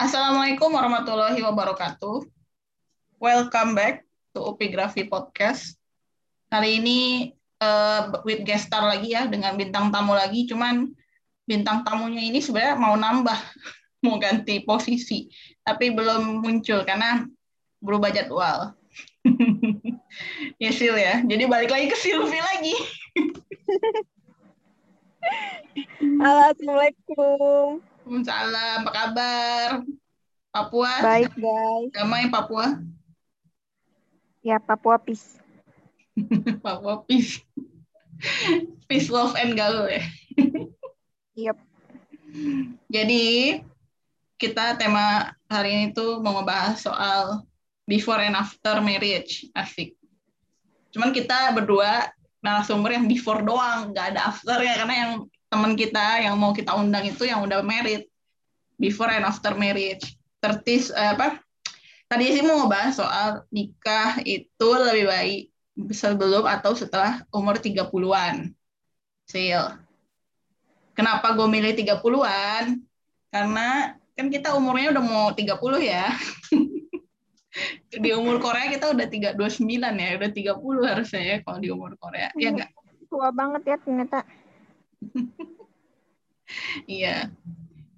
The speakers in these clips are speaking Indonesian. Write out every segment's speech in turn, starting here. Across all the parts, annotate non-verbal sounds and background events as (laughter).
Assalamualaikum warahmatullahi wabarakatuh. Welcome back to Upigrafi Podcast. Kali ini uh, with guest star lagi ya, dengan bintang tamu lagi. Cuman bintang tamunya ini sebenarnya mau nambah, (laughs) mau ganti posisi. Tapi belum muncul karena berubah jadwal. (laughs) ya Sil ya, jadi balik lagi ke Silvi lagi. (laughs) Assalamualaikum. Waalaikumsalam, apa kabar? Papua? Baik, guys. Damai Papua? Ya, Papua Peace. (laughs) Papua Peace. Peace, love, and galuh ya? Yep. Jadi, kita tema hari ini tuh mau ngebahas soal before and after marriage. Asik. Cuman kita berdua narasumber yang before doang, nggak ada after ya, karena yang teman kita yang mau kita undang itu yang udah married before and after marriage. Tertis eh, apa? Tadi sih mau ngebahas soal nikah itu lebih baik sebelum atau setelah umur 30-an. Sil. Kenapa gue milih 30-an? Karena kan kita umurnya udah mau 30 ya. (laughs) di umur Korea kita udah 329 ya, udah 30 harusnya ya kalau di umur Korea. Ya enggak? Tua banget ya ternyata. (laughs) Iya.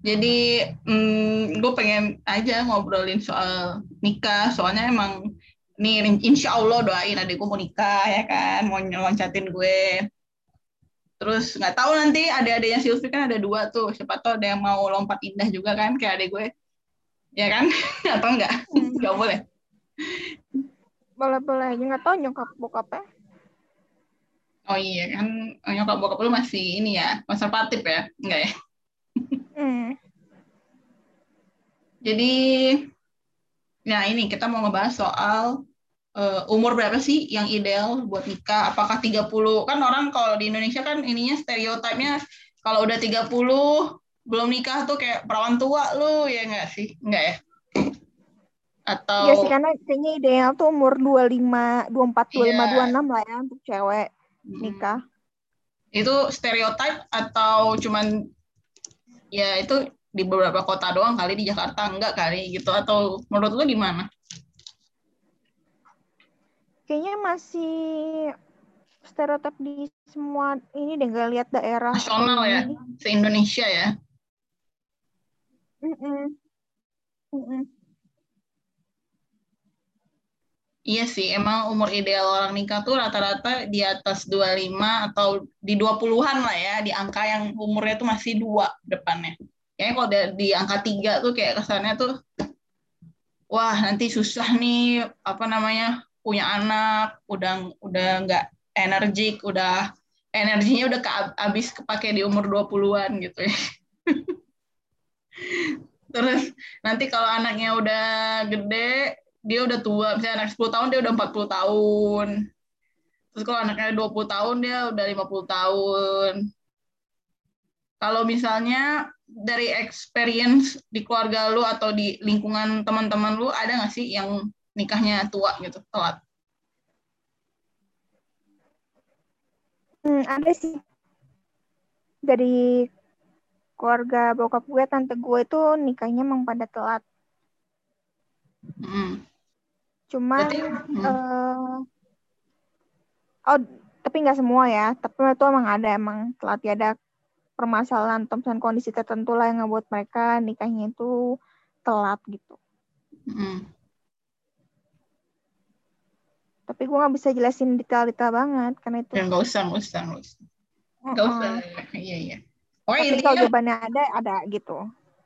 Jadi hmm, gue pengen aja ngobrolin soal nikah, soalnya emang nih insya Allah doain adikku mau nikah ya kan, mau loncatin gue. Terus nggak tahu nanti ada-adanya Silvi kan ada dua tuh, siapa tahu ada yang mau lompat indah juga kan kayak adik gue, ya kan? (laughs) Atau enggak? Hmm. Nggak boleh. Boleh boleh aja nggak tahu nyokap bokapnya. Oh iya kan nyokap bokap lu masih ini ya konservatif ya, enggak ya? Hmm. Jadi, nah ini kita mau ngebahas soal uh, umur berapa sih yang ideal buat nikah? Apakah 30? Kan orang kalau di Indonesia kan ininya stereotipnya kalau udah 30 belum nikah tuh kayak perawan tua lu, ya enggak sih? Enggak ya? Atau Iya sih karena kayaknya ideal tuh umur 25, 24, 25, Iya. 26 lah ya untuk cewek. Nikah. itu stereotip atau cuman ya itu di beberapa kota doang kali di Jakarta enggak kali gitu atau menurut lu gimana? Kayaknya masih stereotip di semua ini deh nggak lihat daerah. Nasional ya, ini. se-Indonesia ya. Mm-mm. Mm-mm. Iya sih, emang umur ideal orang nikah tuh rata-rata di atas 25 atau di 20-an lah ya, di angka yang umurnya tuh masih dua depannya. Kayaknya kalau di, di angka tiga tuh kayak kesannya tuh, wah nanti susah nih, apa namanya, punya anak, udah udah nggak energik, udah energinya udah ke- habis kepake di umur 20-an gitu ya. (laughs) Terus nanti kalau anaknya udah gede, dia udah tua, misalnya anak 10 tahun dia udah 40 tahun. Terus kalau anaknya 20 tahun dia udah 50 tahun. Kalau misalnya dari experience di keluarga lu atau di lingkungan teman-teman lu ada nggak sih yang nikahnya tua gitu, telat? Hmm, ada sih. Dari keluarga bokap gue, tante gue itu nikahnya emang pada telat. Hmm. Cuman, Berarti, hmm. eh oh, tapi nggak semua ya. Tapi itu emang ada, emang telat ya ada permasalahan misalnya kondisi tertentu lah yang ngebuat mereka nikahnya itu telat gitu. Hmm. Tapi gue nggak bisa jelasin detail-detail banget karena itu. Ya nggak usah, nggak usah, nggak usah. Nggak usah. Iya, iya. Oh, Tapi intinya kalau jawabannya ada, ada gitu.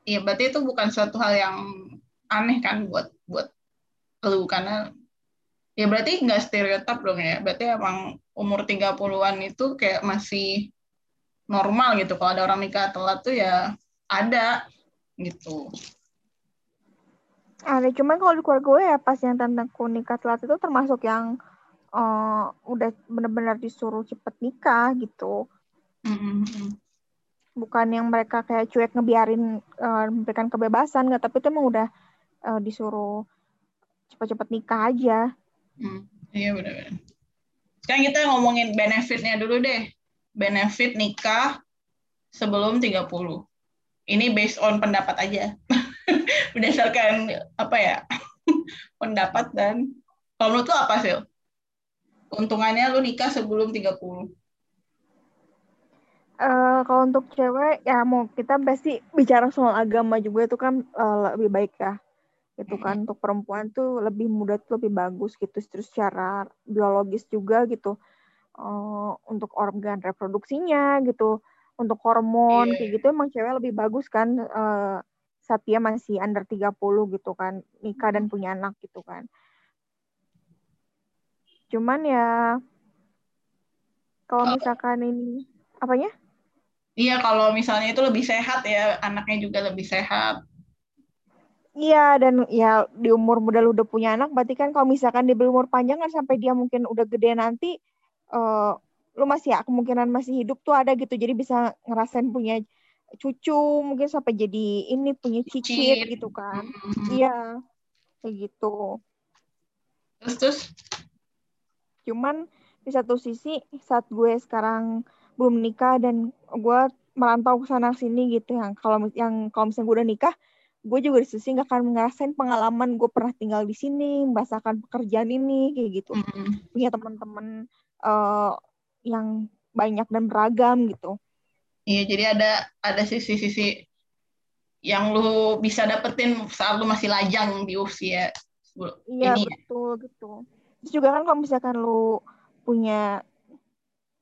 Iya, berarti itu bukan suatu hal yang aneh kan buat buat lu karena ya berarti nggak stereotip dong ya. Berarti emang umur 30-an itu kayak masih normal gitu. Kalau ada orang nikah telat tuh ya ada gitu. Ada, cuman kalau di keluarga gue ya pas yang tanteku nikah telat itu termasuk yang eh, udah benar-benar disuruh cepet nikah gitu. Mm-mm. Bukan yang mereka kayak cuek ngebiarin eh, memberikan kebebasan nggak, tapi itu emang udah eh, disuruh cepet-cepet nikah aja. Hmm, Iya benar-benar. Sekarang kita ngomongin benefitnya dulu deh. Benefit nikah sebelum 30. Ini based on pendapat aja. (laughs) berdasarkan apa ya (laughs) pendapat dan kalau menurut lo apa sih keuntungannya lu nikah sebelum 30 Uh, kalau untuk cewek ya mau kita pasti bicara soal agama juga itu kan uh, lebih baik ya gitu kan untuk perempuan tuh lebih mudah tuh lebih bagus gitu terus secara biologis juga gitu. Uh, untuk organ reproduksinya gitu untuk hormon yeah. kayak gitu emang cewek lebih bagus kan uh, saat dia masih under 30 gitu kan nikah dan punya anak gitu kan. Cuman ya kalau misalkan ini apanya? Iya, kalau misalnya itu lebih sehat ya, anaknya juga lebih sehat. Iya, dan ya di umur muda lu udah punya anak, berarti kan kalau misalkan dia berumur panjang kan sampai dia mungkin udah gede nanti, uh, lu masih ya, kemungkinan masih hidup tuh ada gitu, jadi bisa ngerasain punya cucu, mungkin sampai jadi ini punya cicit gitu kan. Mm-hmm. Iya, kayak gitu. Terus terus? Cuman di satu sisi saat gue sekarang belum nikah dan gue merantau ke sana sini gitu yang kalau yang kalau misalnya gue udah nikah gue juga di sisi gak akan ngerasain pengalaman gue pernah tinggal di sini merasakan pekerjaan ini kayak gitu mm-hmm. punya teman-teman uh, yang banyak dan beragam gitu iya jadi ada ada sisi-sisi yang lu bisa dapetin saat lu masih lajang di usia iya ini. Ya. betul gitu terus juga kan kalau misalkan lu punya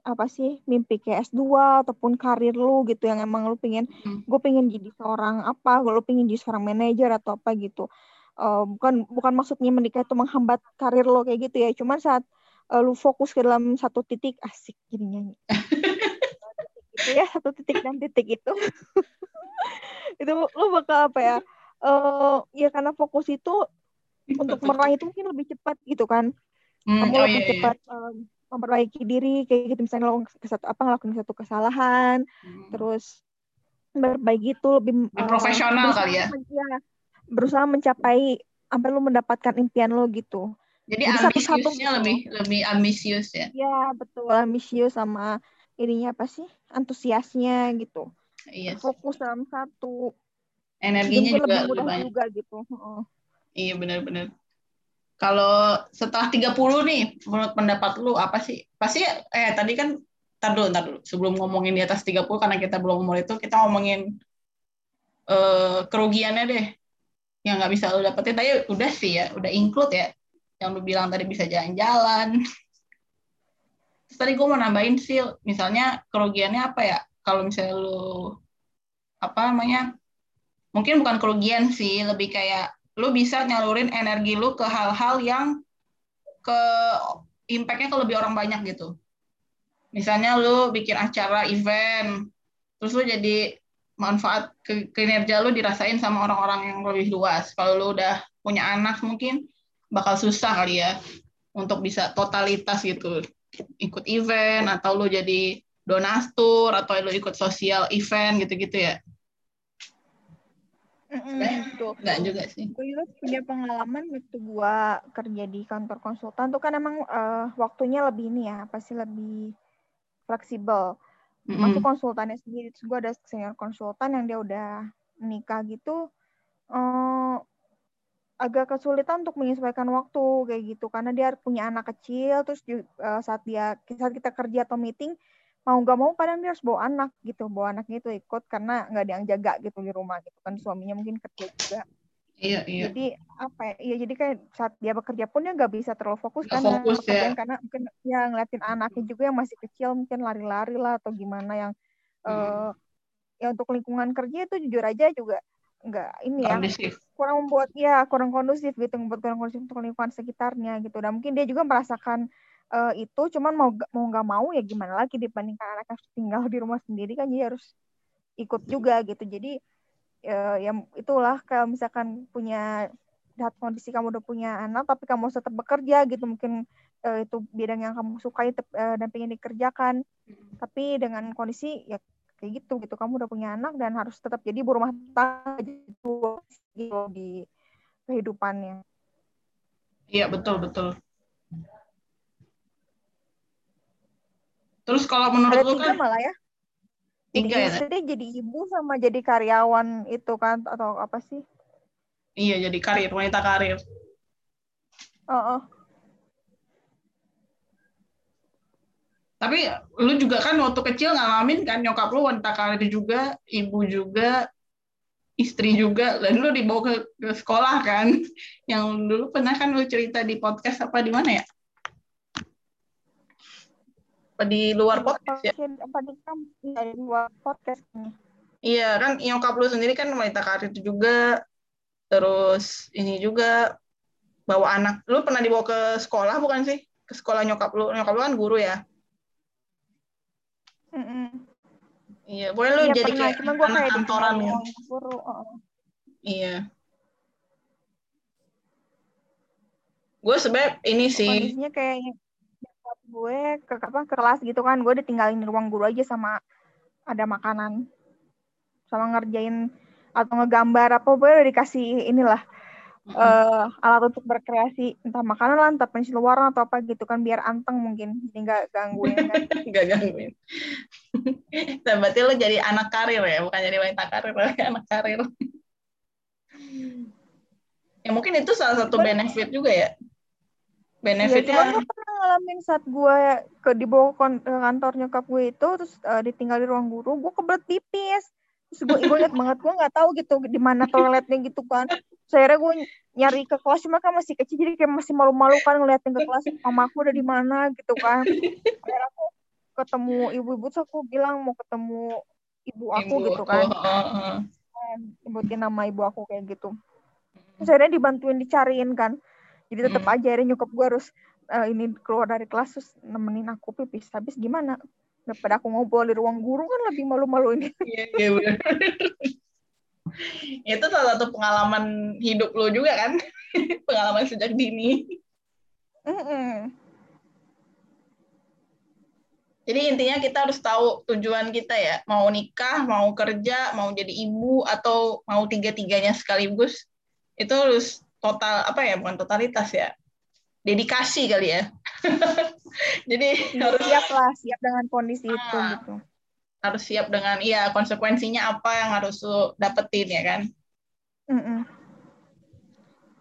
apa sih mimpi kayak S2 ataupun karir lu gitu yang emang lu pengen hmm. gue pengen jadi seorang apa gue lu pengen jadi seorang manajer atau apa gitu. Uh, bukan bukan maksudnya menikah itu menghambat karir lo kayak gitu ya cuman saat uh, lu fokus ke dalam satu titik asik jadi nyanyi. Itu ya satu titik dan titik itu. (laughs) Itu lu bakal apa ya uh, ya karena fokus itu untuk meraih itu mungkin lebih cepat gitu kan. Hmm, kamu oh, lebih iya, iya. cepat um, memperbaiki diri kayak gitu misalnya lo ke satu apa ngelakuin satu kesalahan hmm. terus berbaiki itu lebih uh, profesional kali ya. ya berusaha mencapai sampai lo mendapatkan impian lo gitu. Jadi, jadi ambisiusnya gitu. lebih lebih ambisius ya? Ya betul ambisius sama ininya apa sih antusiasnya gitu. Iya fokus dalam satu. Energinya juga lebih mudah juga gitu iya benar-benar kalau setelah 30 nih, menurut pendapat lu apa sih? Pasti eh tadi kan tar dulu, tar dulu. Sebelum ngomongin di atas 30 karena kita belum ngomong itu, kita ngomongin eh, kerugiannya deh. Yang nggak bisa lu dapetin tadi udah sih ya, udah include ya. Yang lu bilang tadi bisa jalan-jalan. tadi gue mau nambahin sih, misalnya kerugiannya apa ya? Kalau misalnya lu apa namanya? Mungkin bukan kerugian sih, lebih kayak lu bisa nyalurin energi lu ke hal-hal yang ke impactnya ke lebih orang banyak gitu. Misalnya lu bikin acara event, terus lu jadi manfaat ke kinerja lu dirasain sama orang-orang yang lebih luas. Kalau lu udah punya anak mungkin bakal susah kali ya untuk bisa totalitas gitu ikut event atau lu jadi donatur atau lu ikut sosial event gitu-gitu ya. Mm, Enggak juga sih. Gue juga punya pengalaman waktu gue kerja di kantor konsultan tuh kan emang uh, waktunya lebih ini ya, pasti lebih fleksibel. Mm-hmm. Masuk konsultannya sendiri, terus gue ada senior konsultan yang dia udah nikah gitu, uh, agak kesulitan untuk menyesuaikan waktu kayak gitu karena dia punya anak kecil, terus juga, uh, saat dia saat kita kerja atau meeting mau nggak mau kadang dia harus bawa anak gitu bawa anaknya itu ikut karena nggak ada yang jaga gitu di rumah gitu kan suaminya mungkin kerja juga iya iya jadi apa ya iya jadi kayak saat dia bekerja pun dia nggak bisa terlalu fokus kan fokus, ya. karena mungkin ya ngeliatin anaknya juga yang masih kecil mungkin lari-lari lah atau gimana yang hmm. uh, ya untuk lingkungan kerja itu jujur aja juga nggak ini ya kurang membuat ya kurang kondusif gitu membuat kurang kondusif untuk lingkungan sekitarnya gitu dan mungkin dia juga merasakan uh, itu cuman mau mau nggak mau ya gimana lagi dibandingkan anak yang tinggal di rumah sendiri kan jadi harus ikut juga gitu. Jadi uh, ya itulah kalau misalkan punya saat kondisi kamu udah punya anak tapi kamu tetap bekerja gitu. Mungkin uh, itu bidang yang kamu sukai uh, dan pengen dikerjakan. Tapi dengan kondisi ya kayak gitu gitu. Kamu udah punya anak dan harus tetap jadi ibu rumah tangga gitu di kehidupannya. Iya betul betul Terus kalau menurut Ada lu kan malah ya. Tiga ya? Jadi jadi ibu sama jadi karyawan itu kan atau apa sih? iya jadi karir wanita karir Oh, oh. tapi lu juga kan waktu kecil ngalamin kan nyokap lu wanita karir juga ibu juga istri juga dan lu dibawa ke, ke sekolah kan (laughs) yang dulu pernah kan lu cerita di podcast apa di mana ya apa di luar podcast ya? Apa di kam- ya, di luar podcast ini. iya kan nyokap lu sendiri kan wanita karir juga terus ini juga bawa anak. Lu pernah dibawa ke sekolah bukan sih? Ke sekolah nyokap lu? Nyokap lu kan guru ya? Mm-mm. iya boleh lu Iya jadi pernah, kayak cuma anak kayak kantoran ya? guru. Oh, iya. Gue sebenarnya ini sih. Kondisinya kayak gue ke apa ke kelas gitu kan, gue ditinggalin di ruang guru aja sama ada makanan, sama ngerjain atau ngegambar apa, gue udah dikasih inilah eh alat untuk berkreasi. Entah makanan lah entah pensil warna atau apa gitu kan biar anteng mungkin. Jadi nggak gangguin kan. (laughs) Gak gangguin. (laughs) Nah, berarti lo jadi anak karir ya, bukan jadi wanita karir, tapi anak karir. (laughs) Ya mungkin itu salah satu benefit juga ya. Ya cuman Benefitnya, gue pernah ngalamin saat gue ke dibawa kon- ke kantor nyokap gue itu terus eh, ditinggal di ruang guru gue kebelet pipis terus gue gue inget banget gue nggak tahu gitu di mana toiletnya gitu kan. Saya gue nyari ke kelas cuma kan masih kecil jadi kayak masih malu-malu kan ngeliatin ke kelas mamaku udah di mana? gitu kan. Akhirnya aku ketemu ibu-ibu terus aku bilang mau ketemu ibu aku ibu gitu aku, kan. oh. nyebutin nama ibu aku kayak gitu. Terus akhirnya dibantuin dicariin kan jadi tetap Hmm. aja akhirnya nyokap gue harus eh, ini keluar dari kelas terus nemenin aku pipis habis gimana daripada aku ngobrol di ruang guru kan lebih malu-maluin (laughs) Iya, iya benar. (laughs) itu salah satu pengalaman hidup lo juga kan, (laughs) pengalaman sejak dini. Mm-mm. Jadi intinya kita harus tahu tujuan kita ya, mau nikah, mau kerja, mau jadi ibu, atau mau tiga-tiganya sekaligus, itu harus total, apa ya, bukan totalitas ya, dedikasi kali ya. (laughs) Jadi harus, siap lah siap dengan kondisi itu Ah. gitu harus siap dengan, iya konsekuensinya apa yang harus lo dapetin ya kan. Mm-mm.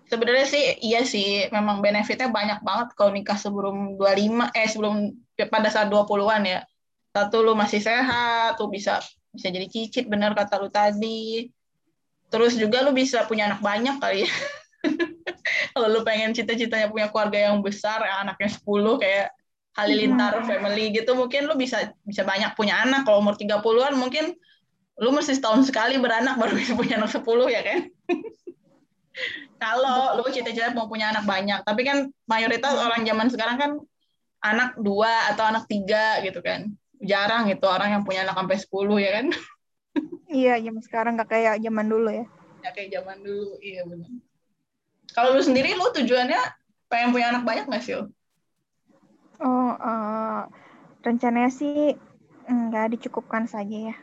Sebenarnya sih, iya sih, memang benefitnya banyak banget kalau nikah sebelum 25, eh sebelum, pada saat 20-an ya. Satu, lu masih sehat, lu bisa bisa jadi cicit, bener kata lu tadi. Terus juga lu bisa punya anak banyak kali ya. (laughs) (laughs) kalau lu pengen cita-citanya punya keluarga yang besar, anaknya 10 kayak Halilintar Hmm. family gitu, mungkin lu bisa bisa banyak punya anak. Kalau umur 30-an mungkin lu mesti setahun sekali beranak baru bisa punya anak 10 ya kan? (laughs) Kalau lu cita-cita mau punya anak banyak, tapi kan mayoritas orang zaman sekarang kan anak dua atau anak tiga gitu kan. Jarang itu orang yang punya anak sampai 10 ya kan? (laughs) iya zaman sekarang gak kayak zaman dulu ya Ya kayak zaman dulu, iya benar. Kalau lu sendiri lu tujuannya pengen punya anak banyak nggak sih? Oh eh, rencananya sih nggak dicukupkan saja ya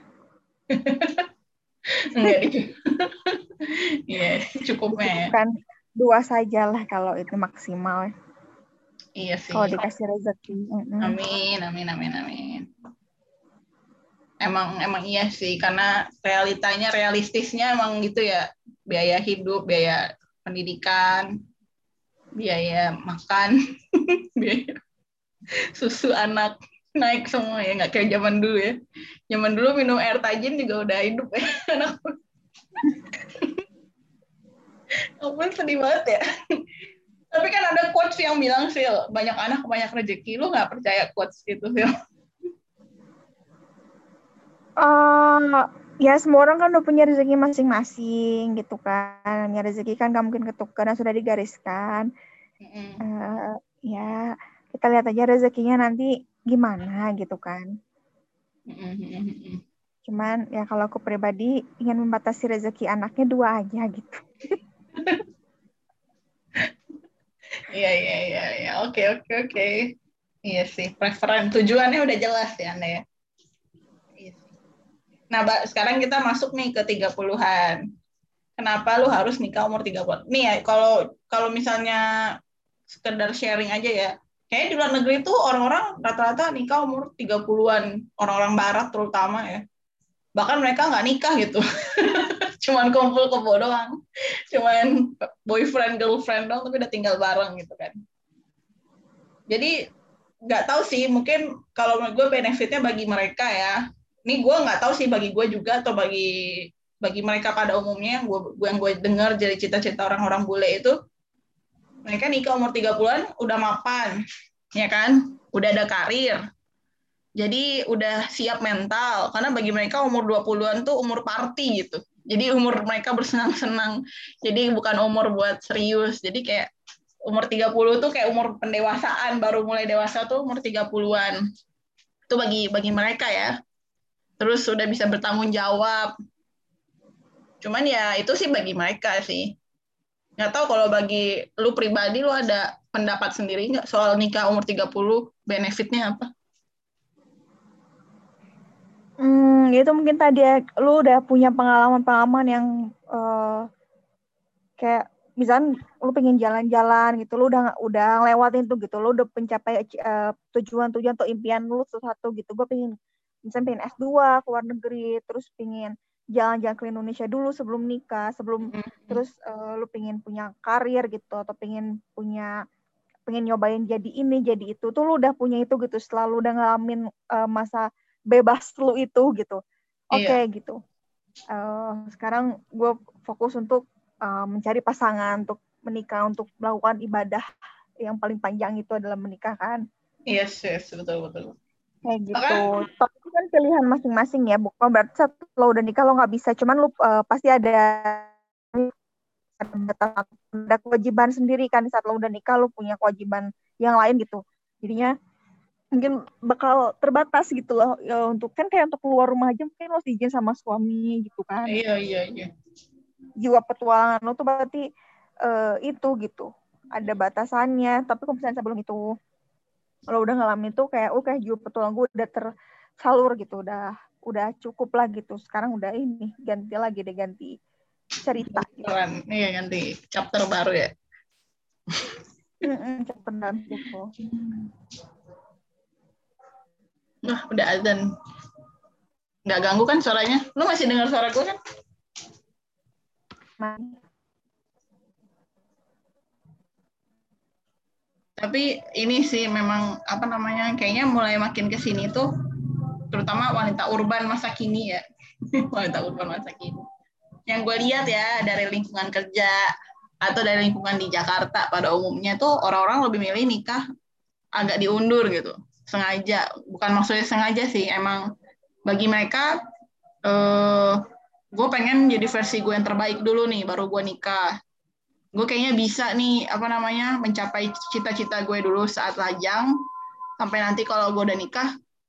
(laughs) Enggak gitu. (laughs) Iya, cukupnya ya. Dicukupkan dua saja lah kalau itu maksimal Iya sih. kalau dikasih rezeki. Amin, amin, amin, amin. Emang emang iya sih karena realitanya realistisnya emang gitu ya biaya hidup, biaya pendidikan, biaya makan, (laughs) biaya susu anak naik semua ya nggak kayak zaman dulu ya. Zaman dulu minum air tajin juga udah hidup ya (laughs) anak. Ampun sedih banget ya. Tapi kan ada quotes yang bilang sih banyak anak banyak rezeki. Lu nggak percaya quotes itu sih? Eh, ya semua orang kan udah punya rezeki masing-masing gitu kan. Ya rezeki kan gak mungkin ketukar dan sudah digariskan. Eh, ya kita lihat aja rezekinya nanti gimana gitu kan. Cuman ya kalau aku pribadi ingin membatasi rezeki anaknya dua aja gitu. (laughs) Iya iya iya iya. Oke oke oke. Iya sih, preferen tujuannya udah jelas ya Anda ya. Nah, sekarang kita masuk nih ke 30-an. Kenapa lu harus nikah umur 30? Nih ya, kalau kalau misalnya sekedar sharing aja ya. Kayaknya di luar negeri tuh orang-orang rata-rata nikah umur 30-an, orang-orang barat terutama ya. Bahkan mereka nggak nikah gitu. (laughs) cuman kumpul kebo doang cuman boyfriend girlfriend doang tapi udah tinggal bareng gitu kan jadi nggak tahu sih mungkin kalau menurut gue benefitnya bagi mereka ya ini gue nggak tahu sih bagi gue juga atau bagi bagi mereka pada umumnya yang gue yang gue dengar jadi cita-cita orang-orang bule itu mereka nikah umur 30-an udah mapan ya kan? Udah ada karir. Jadi udah siap mental karena bagi mereka umur 20-an tuh umur party gitu. Jadi umur mereka bersenang-senang. Jadi bukan umur buat serius. Jadi kayak umur 30 tuh kayak umur pendewasaan baru mulai dewasa tuh umur 30-an itu bagi bagi mereka ya terus udah bisa bertanggung jawab. Cuman ya itu sih bagi mereka sih. Nggak tahu kalau bagi lu pribadi lu ada pendapat sendiri nggak soal nikah umur 30 benefitnya apa? Hmm, itu mungkin tadi ya, lu udah punya pengalaman-pengalaman yang uh, kayak misalnya lu pengen jalan-jalan gitu, lu udah udah lewatin tuh gitu, lu udah mencapai uh, tujuan-tujuan atau impian lu sesuatu gitu. Gue pengen misalnya pengen S2 ke luar negeri, terus pengen jalan-jalan ke Indonesia dulu sebelum nikah, sebelum mm -hmm. terus uh, lu pengen punya karir gitu atau pengen punya pengen nyobain jadi ini jadi itu tuh lu udah punya itu gitu selalu udah ngalamin uh, masa bebas (laughs) lu itu gitu oke okay, iya. gitu uh, sekarang gue fokus untuk uh, mencari pasangan untuk menikah untuk melakukan ibadah yang paling panjang itu adalah menikah kan yes yes betul betul kayak gitu. Okay. tapi itu kan pilihan masing-masing ya bukan berarti saat lo udah nikah lo nggak bisa. Cuman lo uh, pasti ada ada kewajiban sendiri kan. Saat lo udah nikah lo punya kewajiban yang lain gitu. Jadinya mungkin bakal terbatas gitu loh. Ya, untuk kan kayak untuk keluar rumah aja mungkin lo izin sama suami gitu kan. Iya iya iya. Jiwa petualangan lo tuh berarti uh, itu gitu. Ada batasannya. Tapi kalau misalnya sebelum itu kalau udah ngalamin itu kayak oke okay, jiwa petualang gue udah tersalur gitu udah udah cukup lah gitu sekarang udah ini ganti lagi deh ganti cerita gitu. iya ganti chapter baru ya chapter baru gitu Nah, udah azan. Nggak ganggu kan suaranya? Lu masih dengar suara gue kan? Tapi ini sih memang apa namanya? Kayaknya mulai makin ke sini tuh terutama wanita urban masa kini ya. (laughs) wanita urban masa kini. Yang gue lihat ya dari lingkungan kerja atau dari lingkungan di Jakarta pada umumnya tuh orang-orang lebih milih nikah agak diundur gitu sengaja bukan maksudnya sengaja sih emang bagi mereka eh, gue pengen jadi versi gue yang terbaik dulu nih baru gue nikah gue kayaknya bisa nih apa namanya mencapai cita-cita gue dulu saat lajang sampai nanti kalau gue udah nikah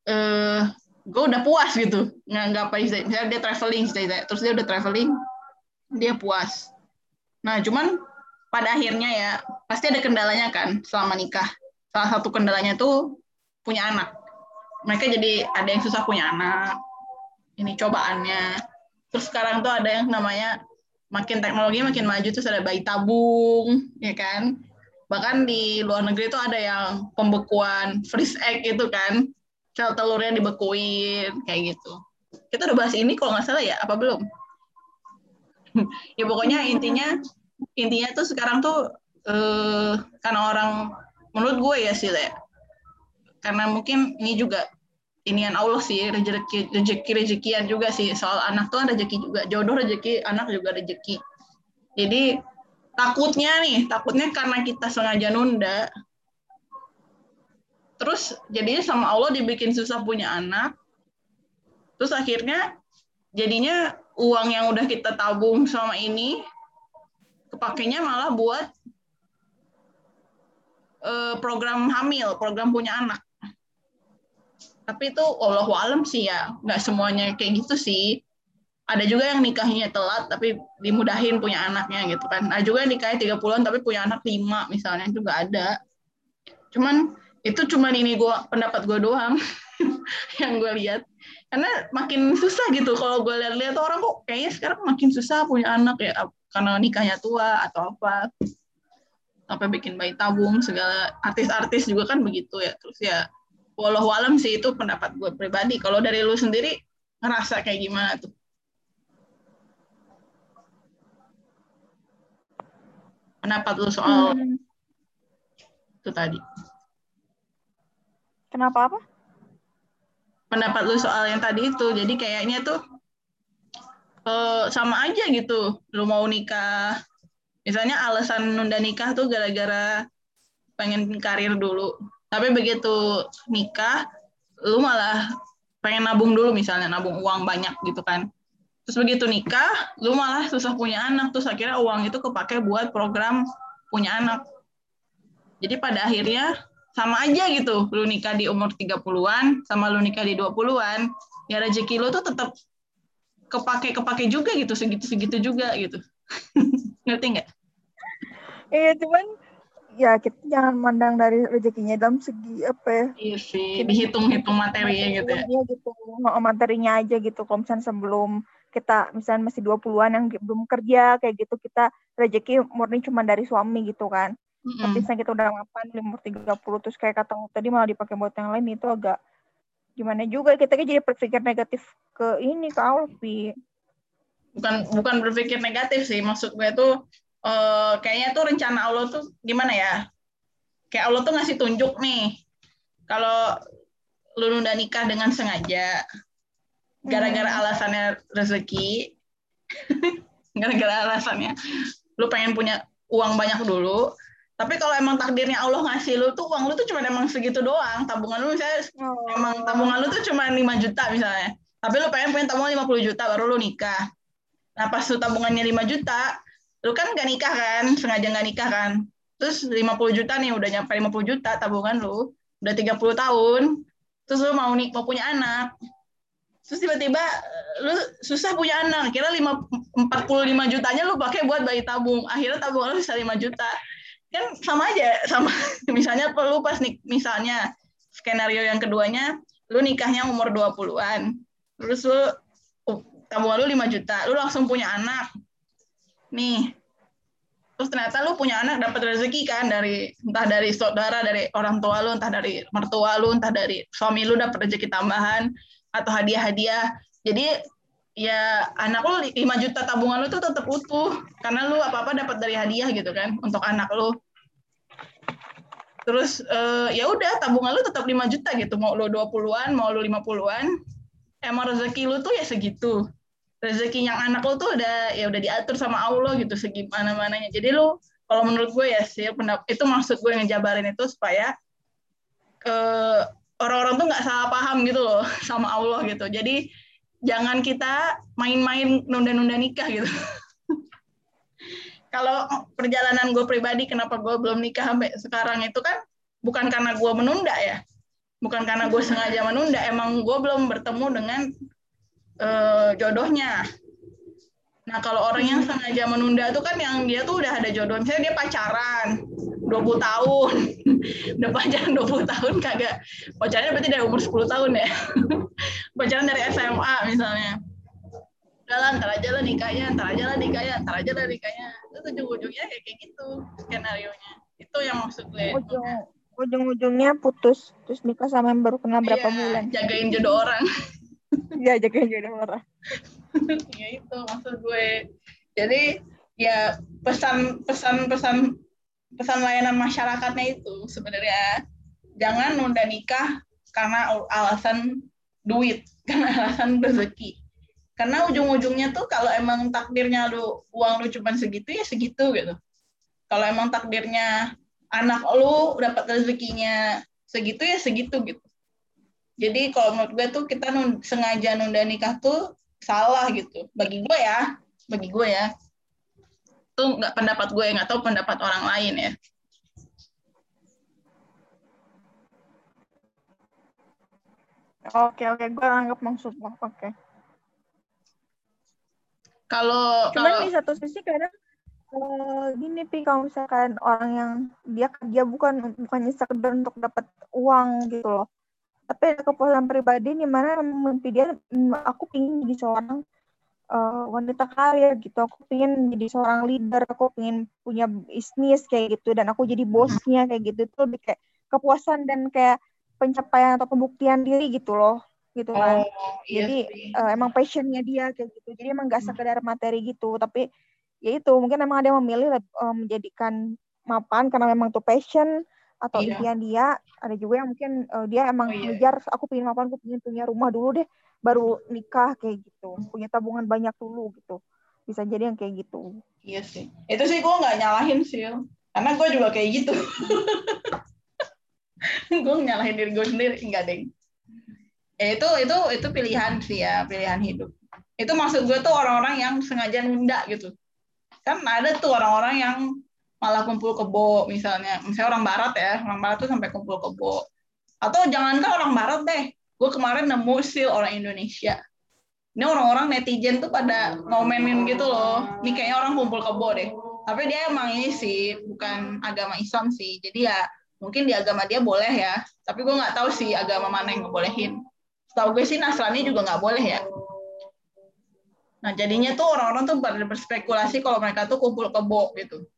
uh, gue udah puas gitu nggak nggak apa misalnya dia traveling terus dia udah traveling dia puas nah cuman pada akhirnya ya pasti ada kendalanya kan selama nikah salah satu kendalanya tuh punya anak. Mereka jadi ada yang susah punya anak. Ini cobaannya. Terus sekarang tuh ada yang namanya makin teknologi makin maju terus ada bayi tabung, ya kan? Bahkan di luar negeri tuh ada yang pembekuan freeze egg itu kan. Sel telurnya dibekuin kayak gitu. Kita udah bahas ini kalau nggak salah ya, apa belum? (laughs) ya pokoknya intinya intinya tuh sekarang tuh eh, karena orang menurut gue ya sih ya karena mungkin ini juga inian Allah sih rezeki rezeki rezekian juga sih. Soal anak tuh rezeki juga. Jodoh rezeki anak juga rezeki jadi takutnya nih takutnya karena kita sengaja nunda terus jadinya sama Allah dibikin susah punya anak terus akhirnya jadinya uang yang udah kita tabung selama ini kepakainya malah buat uh, program hamil program punya anak tapi itu Allah alam sih ya. Nggak semuanya kayak gitu sih. Ada juga yang nikahnya telat tapi dimudahin punya anaknya gitu kan. Ada juga yang nikahnya 30-an tapi punya anak lima misalnya juga ada. Cuman itu cuma ini gua pendapat gue doang (laughs) yang gue lihat. Karena makin susah gitu kalau gue lihat-lihat orang kok kayaknya sekarang makin susah punya anak ya karena nikahnya tua atau apa. Sampai bikin bayi tabung segala artis-artis juga kan begitu ya. Terus ya walau walem sih itu pendapat gue pribadi. Kalau dari lu sendiri ngerasa kayak gimana tuh? Pendapat lu soal hmm. itu tadi. Kenapa apa? Pendapat lu soal yang tadi itu. Jadi kayaknya tuh Uh, sama aja gitu. Lu mau nikah misalnya alasan nunda nikah tuh gara-gara pengen karir dulu tapi begitu nikah, lu malah pengen nabung dulu misalnya, nabung uang banyak gitu kan. Terus begitu nikah, lu malah susah punya anak. Terus akhirnya uang itu kepake buat program punya anak. Jadi pada akhirnya sama aja gitu. Lu nikah di umur 30-an, sama lu nikah di 20-an, ya rezeki lu tuh tetap kepake-kepake juga gitu, segitu-segitu juga gitu. (laughs) Ngerti nggak? Iya, cuman ya kita jangan mandang dari rezekinya dalam segi apa ya. Iya sih, dihitung-hitung materinya gitu ya. Iya gitu, materinya aja gitu. Kalau misalnya sebelum kita misalnya masih 20-an yang belum kerja kayak gitu, kita rezeki murni cuma dari suami gitu kan. Mm-hmm. Tapi misalnya kita udah mapan di umur 30 terus kayak kata tadi malah dipakai buat yang lain itu agak gimana juga kita kan jadi berpikir negatif ke ini ke Alfi bukan bukan berpikir negatif sih maksud gue tuh uh, kayaknya tuh rencana Allah tuh gimana ya? Kayak Allah tuh ngasih tunjuk nih. Kalau lu nunda nikah dengan sengaja, gara-gara hmm. alasannya rezeki, (laughs) gara-gara alasannya lu pengen punya uang banyak dulu, tapi kalau emang takdirnya Allah ngasih lu tuh uang lu tuh cuma emang segitu doang, tabungan lu misalnya oh. emang tabungan lu tuh cuma 5 juta misalnya. Tapi lu pengen punya tabungan 50 juta baru lu nikah. Nah, pas lu tabungannya 5 juta, lu kan gak nikah kan, sengaja gak nikah kan. Terus 50 juta nih, udah nyampe 50 juta tabungan lu, udah 30 tahun, terus lu mau nih mau punya anak. Terus tiba-tiba lu susah punya anak, kira 5, 45 jutanya lu pakai buat bayi tabung. Akhirnya tabungan lu bisa 5 juta. Kan sama aja, sama (laughs) misalnya perlu pas nih, misalnya skenario yang keduanya, lu nikahnya umur 20-an. Terus lu uh, tabungan lu 5 juta, lu langsung punya anak nih. Terus ternyata lu punya anak dapat rezeki kan dari entah dari saudara dari orang tua lu entah dari mertua lu entah dari suami lu dapat rezeki tambahan atau hadiah-hadiah. Jadi ya anak lu 5 juta tabungan lu tuh tetap utuh. Karena lu apa-apa dapat dari hadiah gitu kan untuk anak lu. Terus uh, ya udah tabungan lu tetap 5 juta gitu. Mau lu 20-an mau lu 50-an emang rezeki lu tuh ya segitu rezeki yang anak lo tuh udah ya udah diatur sama Allah gitu segimana mananya jadi lo kalau menurut gue ya sih itu maksud gue ngejabarin itu supaya eh, orang-orang tuh nggak salah paham gitu loh (laughs) sama Allah gitu. Jadi jangan kita main-main nunda-nunda nikah gitu. (laughs) Kalau perjalanan gue pribadi kenapa gue belum nikah sampai sekarang itu kan bukan karena gue menunda ya. Bukan karena gue sengaja menunda emang gue belum bertemu dengan uh, jodohnya. Nah, kalau orang yang sengaja menunda itu kan yang dia tuh udah ada jodoh. Misalnya dia pacaran 20 tahun. (laughs) udah pacaran 20 tahun kagak. Pacarannya berarti dari umur 10 tahun ya. (laughs) pacaran dari SMA misalnya. Udah lah, ntar aja lah nikahnya, ntar aja lah nikahnya, ntar aja lah nikahnya. Itu ujung-ujungnya kayak, kayak gitu skenario-nya. Itu yang maksud gue. Ujung, ujung-ujungnya putus, terus nikah sama yang baru kenal berapa iya, bulan. Jagain jodoh orang. (laughs) Iya jaga jadi marah. (laughs) ya itu maksud gue. Jadi ya pesan pesan pesan pesan layanan masyarakatnya itu sebenarnya jangan nunda nikah karena alasan duit, (laughs) karena alasan rezeki. Karena ujung-ujungnya tuh kalau emang takdirnya lu uang lu cuma segitu ya segitu gitu. Kalau emang takdirnya anak lu dapat rezekinya segitu ya segitu gitu jadi kalau menurut gue tuh kita nun, sengaja nunda nikah tuh salah gitu. Bagi gue ya, bagi gue ya. Itu nggak pendapat gue, nggak tahu pendapat orang lain ya. Oke oke, gue anggap maksud lo. Oke. Kalau cuman kalau... di satu sisi kadang uh, gini pi kalau misalkan orang yang dia kerja bukan bukannya sekedar untuk dapat uang gitu loh tapi ada kepuasan pribadi di mana mimpi dia mm, aku ingin jadi seorang uh, wanita karir gitu. Aku ingin jadi seorang leader aku ingin punya bisnis kayak gitu dan aku jadi bosnya kayak gitu. Itu lebih kayak kepuasan dan kayak pencapaian atau pembuktian diri gitu loh gitu kan. Oh, iya jadi uh, emang passionnya dia kayak gitu. Jadi emang gak hmm. sekedar materi gitu tapi ya itu mungkin emang ada yang memilih uh, menjadikan mapan karena memang itu passion atau iya. impian dia ada juga yang mungkin uh, dia emang oh, iya. ngejar aku pengen mapan aku pengen punya rumah dulu deh baru nikah kayak gitu. Punya tabungan banyak dulu gitu. Bisa jadi yang kayak gitu. Iya sih. Itu sih gue nggak nyalahin sih karena gue juga kayak gitu. (laughs) Gue nyalahin diri gue sendiri enggak deh ya itu itu itu pilihan sih ya pilihan hidup. Itu maksud gue tuh orang-orang yang sengaja nunda gitu. Kan ada tuh orang-orang yang malah kumpul kebo misalnya. Misalnya orang barat ya orang barat tuh sampai kumpul kebo. Atau jangankan orang barat deh gue kemarin nemu sil orang Indonesia. Ini orang-orang netizen tuh pada ngomenin gitu loh. Ini kayaknya orang kumpul kebo deh. Tapi dia emang ini sih bukan agama Islam sih. Jadi ya mungkin di agama dia boleh ya. Tapi gue nggak tahu sih agama mana yang ngebolehin. Setahu gue sih Nasrani juga nggak boleh ya. Nah jadinya tuh orang-orang tuh berspekulasi kalau mereka tuh kumpul kebo gitu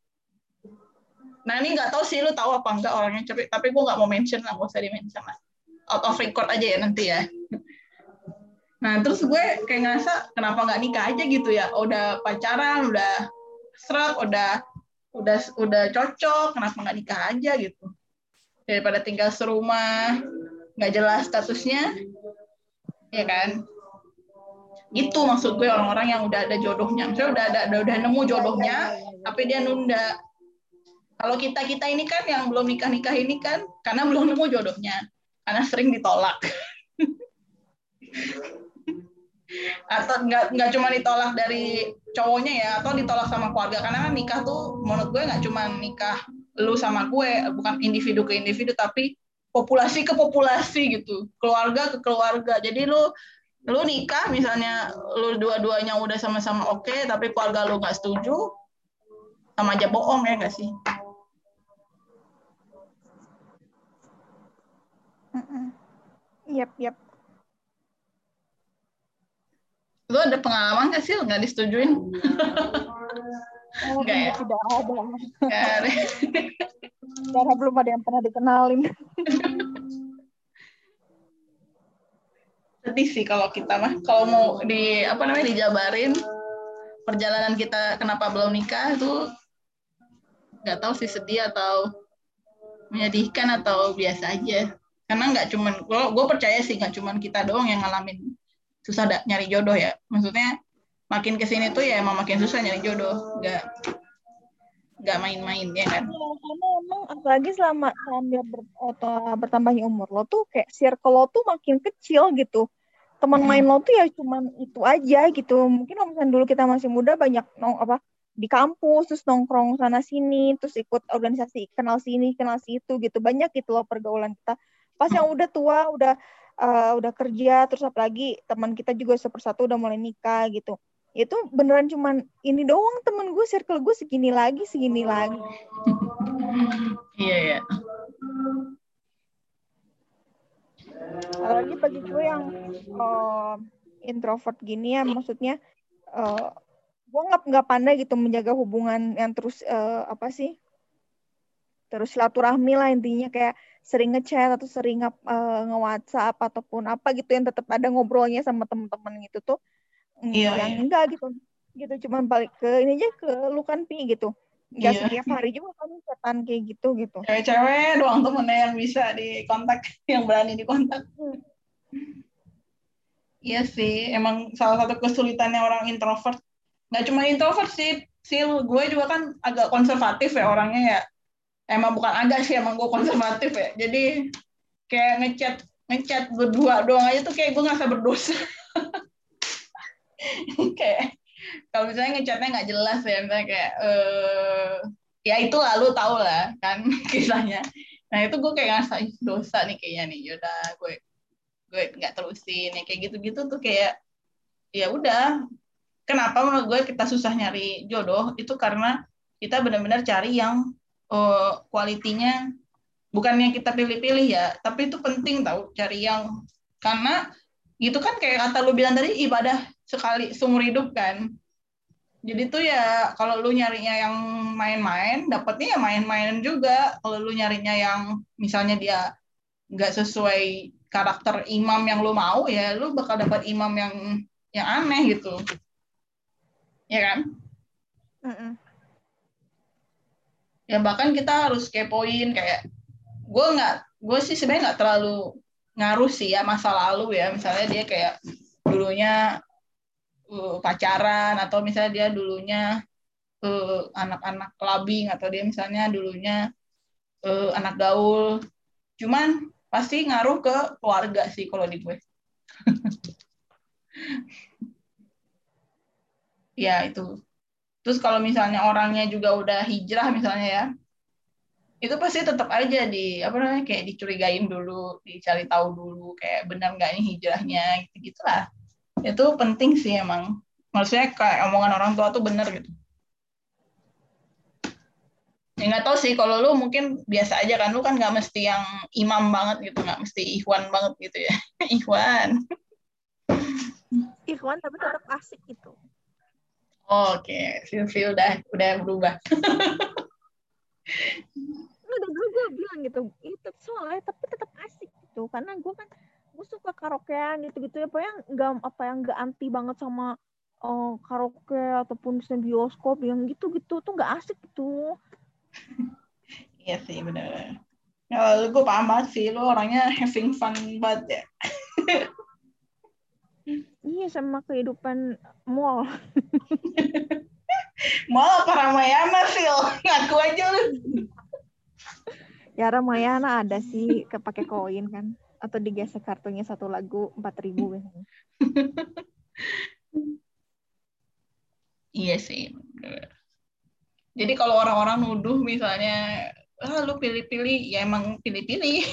Nah ini nggak tahu sih lu tahu apa enggak orangnya, tapi tapi gue nggak mau mention lah, gak usah di mention lah. Out of record aja ya nanti ya. Nah terus gue kayak ngerasa kenapa nggak nikah aja gitu ya? Udah pacaran, udah serak, udah udah udah cocok, kenapa nggak nikah aja gitu? Daripada tinggal serumah, nggak jelas statusnya, ya kan? Itu maksud gue orang-orang yang udah ada jodohnya, misalnya udah ada udah, udah nemu jodohnya, tapi dia nunda kalau kita kita ini kan yang belum nikah nikah ini kan karena belum nemu jodohnya, karena sering ditolak. (laughs) atau nggak nggak cuma ditolak dari cowoknya ya, atau ditolak sama keluarga karena kan nikah tuh menurut gue nggak cuma nikah lu sama gue, bukan individu ke individu tapi populasi ke populasi gitu, keluarga ke keluarga. Jadi lu lu nikah misalnya lu dua-duanya udah sama-sama oke okay, tapi keluarga lu nggak setuju sama aja bohong ya nggak sih Yap, yap. Lu ada pengalaman gak sih nggak disetujuin? Oh, ya? Tidak ada. Karena belum ada yang pernah dikenalin. Sedih sih kalau kita mah. Kalau mau di apa namanya dijabarin perjalanan kita kenapa belum nikah itu nggak tahu sih sedih atau menyedihkan atau biasa aja karena nggak cuman gue percaya sih nggak cuman kita doang yang ngalamin susah da, nyari jodoh ya. Maksudnya makin ke sini tuh ya emang makin susah nyari jodoh nggak nggak main-main ya kan? Ya, karena emang apalagi selama sambil ber, atau bertambahnya umur lo tuh kayak circle lo tuh makin kecil gitu. Teman hmm. main lo tuh ya cuman itu aja gitu. Mungkin kalau misalnya dulu kita masih muda banyak nong apa di kampus terus nongkrong sana sini terus ikut organisasi kenal sini kenal situ gitu. Banyak gitu loh pergaulan kita pas yang udah tua udah uh, udah kerja terus apalagi teman kita juga sepersatu udah mulai nikah gitu. Itu beneran cuman ini doang temen gue circle gue segini lagi segini lagi. Iya ya apalagi bagi gue yang uh, introvert gini ya maksudnya uh, gue nggak nggak pandai gitu menjaga hubungan yang terus uh, apa sih terus silaturahmi lah intinya. Kayak sering ngechat atau sering uh, nge-WhatsApp ataupun apa gitu yang tetap ada ngobrolnya sama teman-teman gitu tuh mm, iya, yang iya. enggak gitu gitu cuma balik ke ini aja ke lukan pi gitu nggak iya. setiap hari juga kan chatan kayak gitu gitu cewek-cewek doang temennya yang bisa dikontak (laughs) yang berani dikontak hmm. Iya sih, emang salah satu kesulitannya orang introvert. Nggak cuma introvert sih, sih gue juga kan agak konservatif ya orangnya ya emang bukan agak sih emang gue konservatif ya. Jadi kayak ngechat ngechat berdua doang aja tuh kayak gue ngerasa berdosa. (laughs) Kayak kalau misalnya ngechatnya nggak jelas ya misalnya kayak eh ya itu lalu tau lah kan (laughs) kisahnya. Nah itu gue kayak ngerasa dosa nih kayaknya nih yaudah gue gue nggak terusin ya kayak gitu-gitu tuh kayak ya udah. Kenapa menurut gue kita susah nyari jodoh? Itu karena kita benar-benar cari yang uh, kualitinya bukan yang kita pilih-pilih ya, tapi itu penting tahu cari yang karena itu kan kayak kata lu bilang tadi ibadah sekali seumur hidup kan. Jadi tuh ya kalau lu nyarinya yang main-main, dapatnya ya main-main juga. Kalau lu nyarinya yang misalnya dia nggak sesuai karakter imam yang lu mau ya lu bakal dapat imam yang yang aneh gitu. Ya kan? Ya bahkan kita harus kepoin kayak gue nggak gue sih sebenarnya nggak terlalu ngaruh sih ya masa lalu ya. Misalnya dia kayak dulunya uh, pacaran atau misalnya dia dulunya uh, anak-anak clubbing atau dia misalnya dulunya uh, anak gaul. Cuman pasti ngaruh ke keluarga sih kalau di gue. (laughs) Ya itu terus kalau misalnya orangnya juga udah hijrah misalnya ya itu pasti tetap aja di apa namanya kayak dicurigain dulu dicari tahu dulu kayak benar nggak ini hijrahnya gitu gitulah itu penting sih emang. Maksudnya kayak omongan orang tua tuh bener gitu. Ya nggak tahu sih kalau lu mungkin biasa aja kan lu kan nggak mesti yang imam banget gitu nggak mesti ikhwan banget gitu ya. (laughs) Ikhwan. Ikhwan tapi tetap asik gitu. Oh, oke feel feel udah udah berubah. Udah dulu gue bilang gitu, itu soalnya tapi tetap asik gitu. Karena gue kan gue suka karaokean gitu-gitu ya, apa yang nggak apa yang nggak anti banget sama oh, karaoke ataupun misalnya bioskop yang gitu-gitu. Tuh nggak asik gitu. iya sih bener. Ya gue paham banget sih. Lu orangnya (laughs) having fun banget ya Iya sama kehidupan mall. (laughs) Malah apa Ramayana sih ngaku aja lu Ya Ramayana ada sih kepake koin kan atau digesek kartunya satu lagu empat ribu biasanya. Iya sih. Jadi kalau orang-orang nuduh misalnya, ah lu pilih-pilih, ya emang pilih-pilih.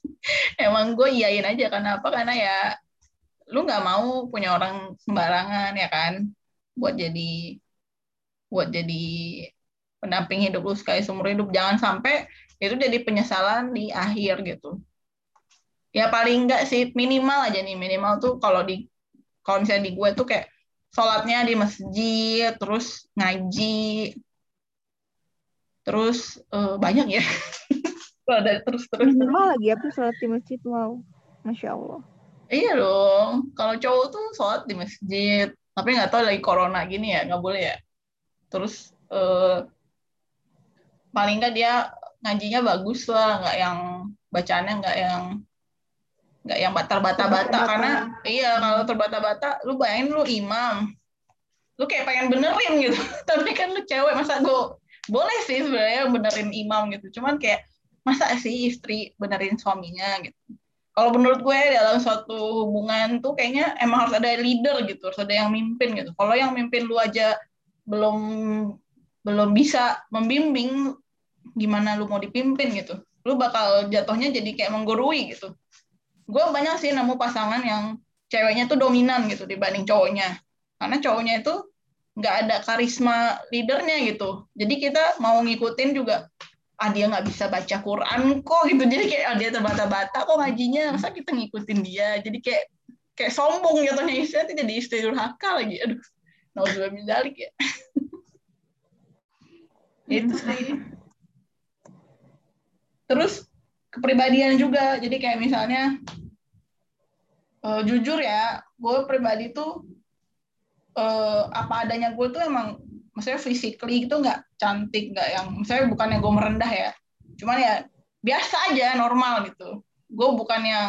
(laughs) emang gue iyain aja karena apa? Karena ya lu nggak mau punya orang sembarangan ya kan, buat jadi buat jadi pendamping hidup lu sekali seumur hidup. Jangan sampai itu jadi penyesalan di akhir gitu. Ya paling enggak sih minimal aja nih minimal tuh kalau di kalau misalnya di gue tuh kayak sholatnya di masjid, terus ngaji, terus eh, banyak ya. (laughs) Ada terus terus. Minimal lagi apa sholat di masjid wow. Masya Allah. Iya dong. Kalau cowok tuh sholat di masjid, tapi nggak tahu lagi corona gini ya, nggak boleh ya. Terus eh, paling nggak dia ngajinya bagus lah, nggak yang bacaannya nggak yang nggak yang terbata-bata karena iya kalau terbata-bata lu bayangin lu imam. Lu kayak pengen benerin gitu. (laughs) Tapi kan lu cewek masa gue boleh sih sebenarnya benerin imam gitu. Cuman kayak masa sih istri benerin suaminya gitu kalau menurut gue dalam suatu hubungan tuh kayaknya emang harus ada leader gitu harus ada yang mimpin gitu. Kalau yang mimpin lu aja belum belum bisa membimbing gimana lu mau dipimpin gitu? Lu bakal jatuhnya jadi kayak menggurui gitu. Gue banyak sih nemu pasangan yang ceweknya tuh dominan gitu dibanding cowoknya. Karena cowoknya itu nggak ada karisma leadernya gitu. Jadi kita mau ngikutin juga ah dia nggak bisa baca Quran kok gitu. Jadi kayak ah, dia terbata-bata kok ngajinya. Masa kita ngikutin dia? Jadi kayak kayak sombong jatuhnya. Istrinya tuh jadi istri durhaka lagi. Aduh nauzubillah ya. Itu sih. Terus kepribadian juga. Jadi kayak misalnya eh, jujur ya gue pribadi tuh eh, apa adanya gue tuh emang maksudnya physically itu nggak cantik nggak yang misalnya bukan yang gue merendah ya. Cuman ya biasa aja normal gitu. Gue bukan yang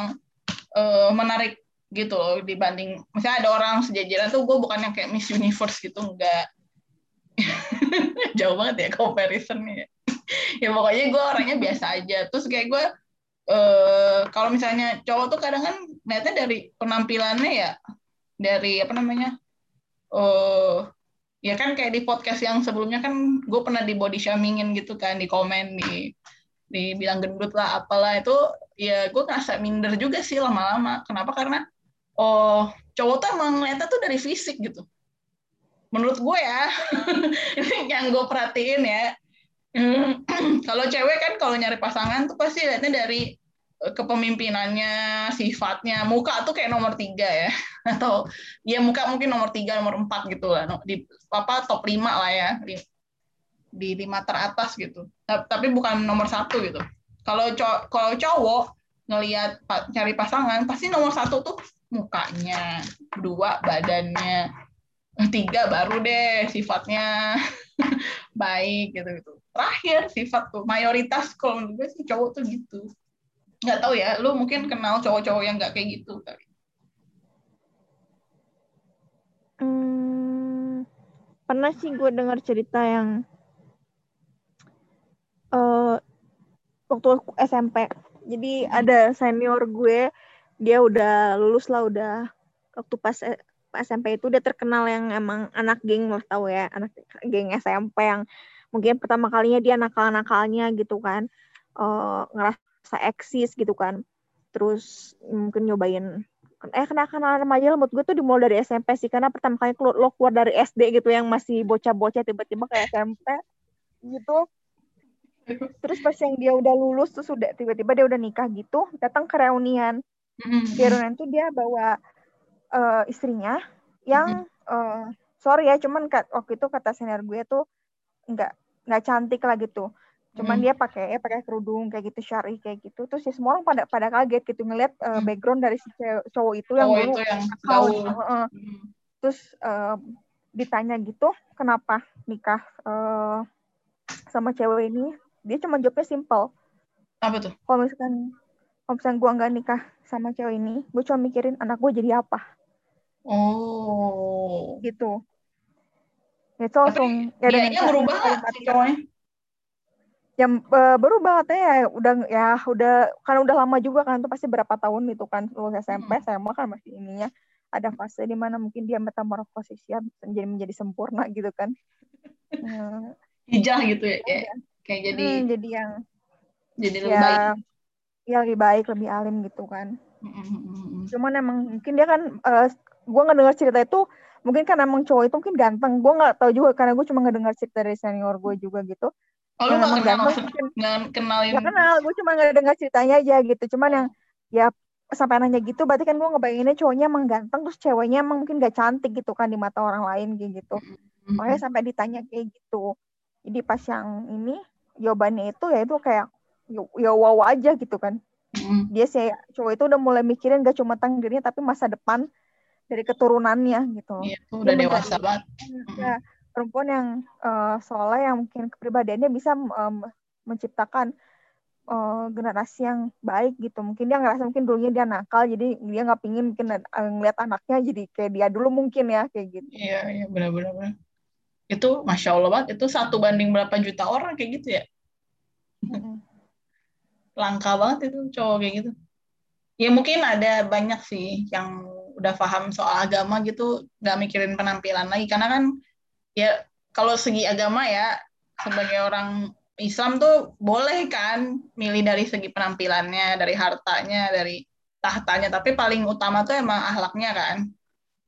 eh, menarik gitu loh dibanding misalnya ada orang sejajaran tuh gue bukan yang kayak Miss Universe gitu enggak (laughs) jauh banget ya comparisonnya (laughs) ya. Pokoknya gue orangnya biasa aja. Terus kayak gue eh kalau misalnya cowok tuh kadang kan lihatnya dari penampilannya ya dari apa namanya eh ya kan kayak di podcast yang sebelumnya kan gue pernah di body shamingin gitu kan di komen di dibilang gendut lah apalah. Itu ya gue ngerasa minder juga sih lama-lama. Kenapa? Karena oh cowok tuh emang lihatnya tuh dari fisik gitu. Menurut gue ya. (laughs) Ini yang gue perhatiin ya. (clears throat) Kalau cewek kan kalau nyari pasangan tuh pasti lihatnya dari kepemimpinannya, sifatnya, muka tuh kayak nomor tiga ya, (laughs) atau ya muka mungkin nomor tiga, nomor empat gitu lah, di apa top lima lah ya, di, di lima teratas gitu. Ta- Tapi bukan nomor satu gitu. Kalau cow- kalau cowok ngelihat cari pasangan pasti nomor satu tuh mukanya, dua badannya, tiga baru deh sifatnya. (laughs) baik gitu gitu terakhir sifat tuh mayoritas kalau menurut gue sih cowok tuh gitu nggak tahu ya lu mungkin kenal cowok-cowok yang nggak kayak gitu kali. Hmm, pernah sih gue dengar cerita yang uh, waktu SMP jadi hmm. ada senior gue dia udah lulus lah udah waktu pas SMP itu dia terkenal yang emang anak geng lo tau ya anak geng SMP yang mungkin pertama kalinya dia nakal-nakalnya gitu kan. Uh, ngerasa eksis gitu kan. Terus mungkin nyobain eh kena kenal remaja menurut gue tuh dimulai dari SMP sih karena pertama kali keluar, lo keluar dari SD gitu yang masih bocah-bocah tiba-tiba kayak SMP gitu. Terus pas yang dia udah lulus tuh sudah tiba-tiba dia udah nikah gitu datang ke reunian. Mm-hmm. di reunian tuh dia bawa uh, istrinya yang uh, sorry ya cuman kat, waktu itu kata senior gue tuh nggak nggak cantik lah gitu cuman hmm. dia pakai ya pakai kerudung kayak gitu syari kayak gitu terus ya semua orang pada pada kaget gitu ngeliat uh, background dari si cowok itu yang dulu yang gitu. uh, hmm. terus uh, ditanya gitu kenapa nikah uh, sama cewek ini dia cuma jawabnya simple apa tuh kalau misalkan kalau misalkan gue nggak nikah sama cewek ini gue cuma mikirin anak gue jadi apa Oh. Gitu. Itu langsung ya dia berubah nggak cowoknya? Yang uh, berubah katanya ya udah ya udah kan udah lama juga kan itu pasti berapa tahun gitu kan lulus SMP hmm. SMA kan masih ininya ada fase di mana mungkin dia metamorfosis ya menjadi menjadi sempurna (laughs) gitu kan. Hmm. Hijah gitu ya kayak, kayak jadi hmm, jadi yang jadi lebih ya, baik. Ya lebih baik, lebih alim gitu kan. Mm-hmm. Cuman emang mungkin dia kan uh, gue nggak dengar cerita itu mungkin kan emang cowok itu mungkin ganteng gue nggak tahu juga karena gue cuma nggak dengar cerita dari senior gue juga gitu lu nggak kenal mungkin kenalin gak kenal gue cuma nggak dengar ceritanya aja gitu cuman yang ya sampai nanya gitu berarti kan gue ngebayanginnya cowoknya emang ganteng terus ceweknya emang mungkin gak cantik gitu kan di mata orang lain gitu mm-hmm. makanya sampai ditanya kayak gitu jadi pas yang ini jawabannya itu ya itu kayak ya, ya wow aja gitu kan mm-hmm. dia sih cowok itu udah mulai mikirin gak cuma tentang dirinya tapi masa depan dari keturunannya gitu. Iya, itu udah dia dewasa banget. Ya, perempuan yang uh, seolah yang mungkin kepribadiannya bisa um, menciptakan uh, generasi yang baik gitu. Mungkin dia ngerasa mungkin dulunya dia nakal, jadi dia nggak pingin mungkin uh, ngeliat anaknya jadi kayak dia dulu mungkin ya kayak gitu. Iya, iya benar-benar. Itu masya Allah banget. Itu satu banding berapa juta orang kayak gitu ya? Langka banget itu cowok kayak gitu. Ya mungkin ada banyak sih yang udah paham soal agama gitu nggak mikirin penampilan lagi karena kan ya kalau segi agama ya sebagai orang Islam tuh boleh kan milih dari segi penampilannya dari hartanya dari tahtanya. Tapi paling utama tuh emang ahlaknya kan.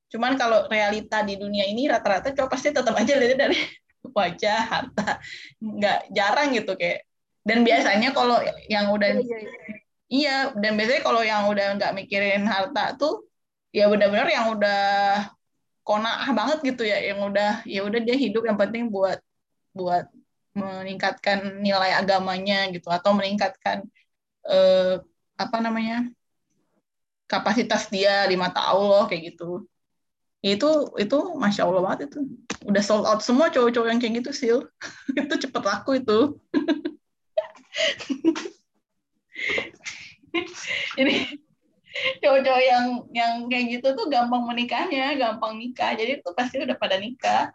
Cuman kalau realita di dunia ini rata-rata cowok pasti tetap aja lihat dari (laughs) wajah harta. Nggak jarang gitu kayak. Dan biasanya kalau yang udah iya, iya, iya. iya dan biasanya kalau yang udah nggak mikirin harta tuh ya benar-benar yang udah kona'ah banget gitu ya yang udah ya udah dia hidup yang penting buat buat meningkatkan nilai agamanya gitu atau meningkatkan eh, apa namanya kapasitas dia di mata Allah kayak gitu. Itu itu masya Allah banget itu. Udah sold out semua cowok-cowok yang kayak gitu sih (laughs) itu cepet laku itu. (laughs) Ini cowok-cowok yang yang kayak gitu tuh gampang menikahnya, gampang nikah. Jadi tuh pasti udah pada nikah.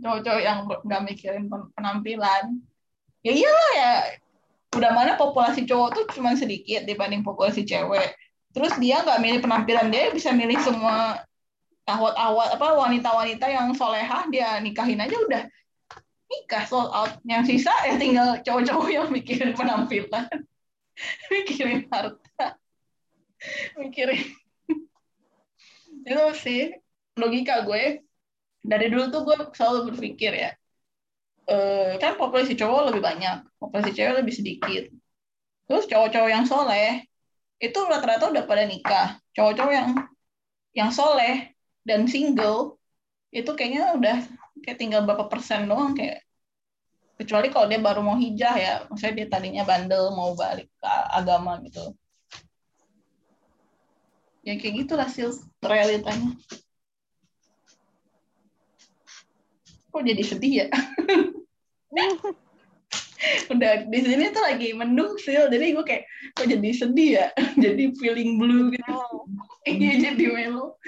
Cowok-cowok yang nggak mikirin penampilan. Ya iyalah ya. Udah mana populasi cowok tuh cuma sedikit dibanding populasi cewek. Terus dia nggak milih penampilan dia bisa milih semua awat-awat apa wanita-wanita yang solehah dia nikahin aja udah nikah sold out. Yang sisa ya tinggal cowok-cowok yang mikirin penampilan, (laughs) mikirin harta mikirin. Itu sih logika gue. Dari dulu tuh gue selalu berpikir ya uh, kan populasi cowok lebih banyak populasi cewek lebih sedikit. Terus cowok-cowok yang soleh itu rata-rata udah pada nikah. Cowok-cowok yang yang soleh dan single itu kayaknya udah kayak tinggal berapa persen doang kayak. Kecuali kalau dia baru mau hijah ya maksudnya dia tadinya bandel mau balik ke agama gitu ya kayak gitu hasil realitanya. Kok jadi sedih ya? (laughs) Udah di sini tuh lagi mendung sih jadi gue kayak kok jadi sedih ya? (laughs) Jadi feeling blue gitu. (laughs) Iya jadi melo.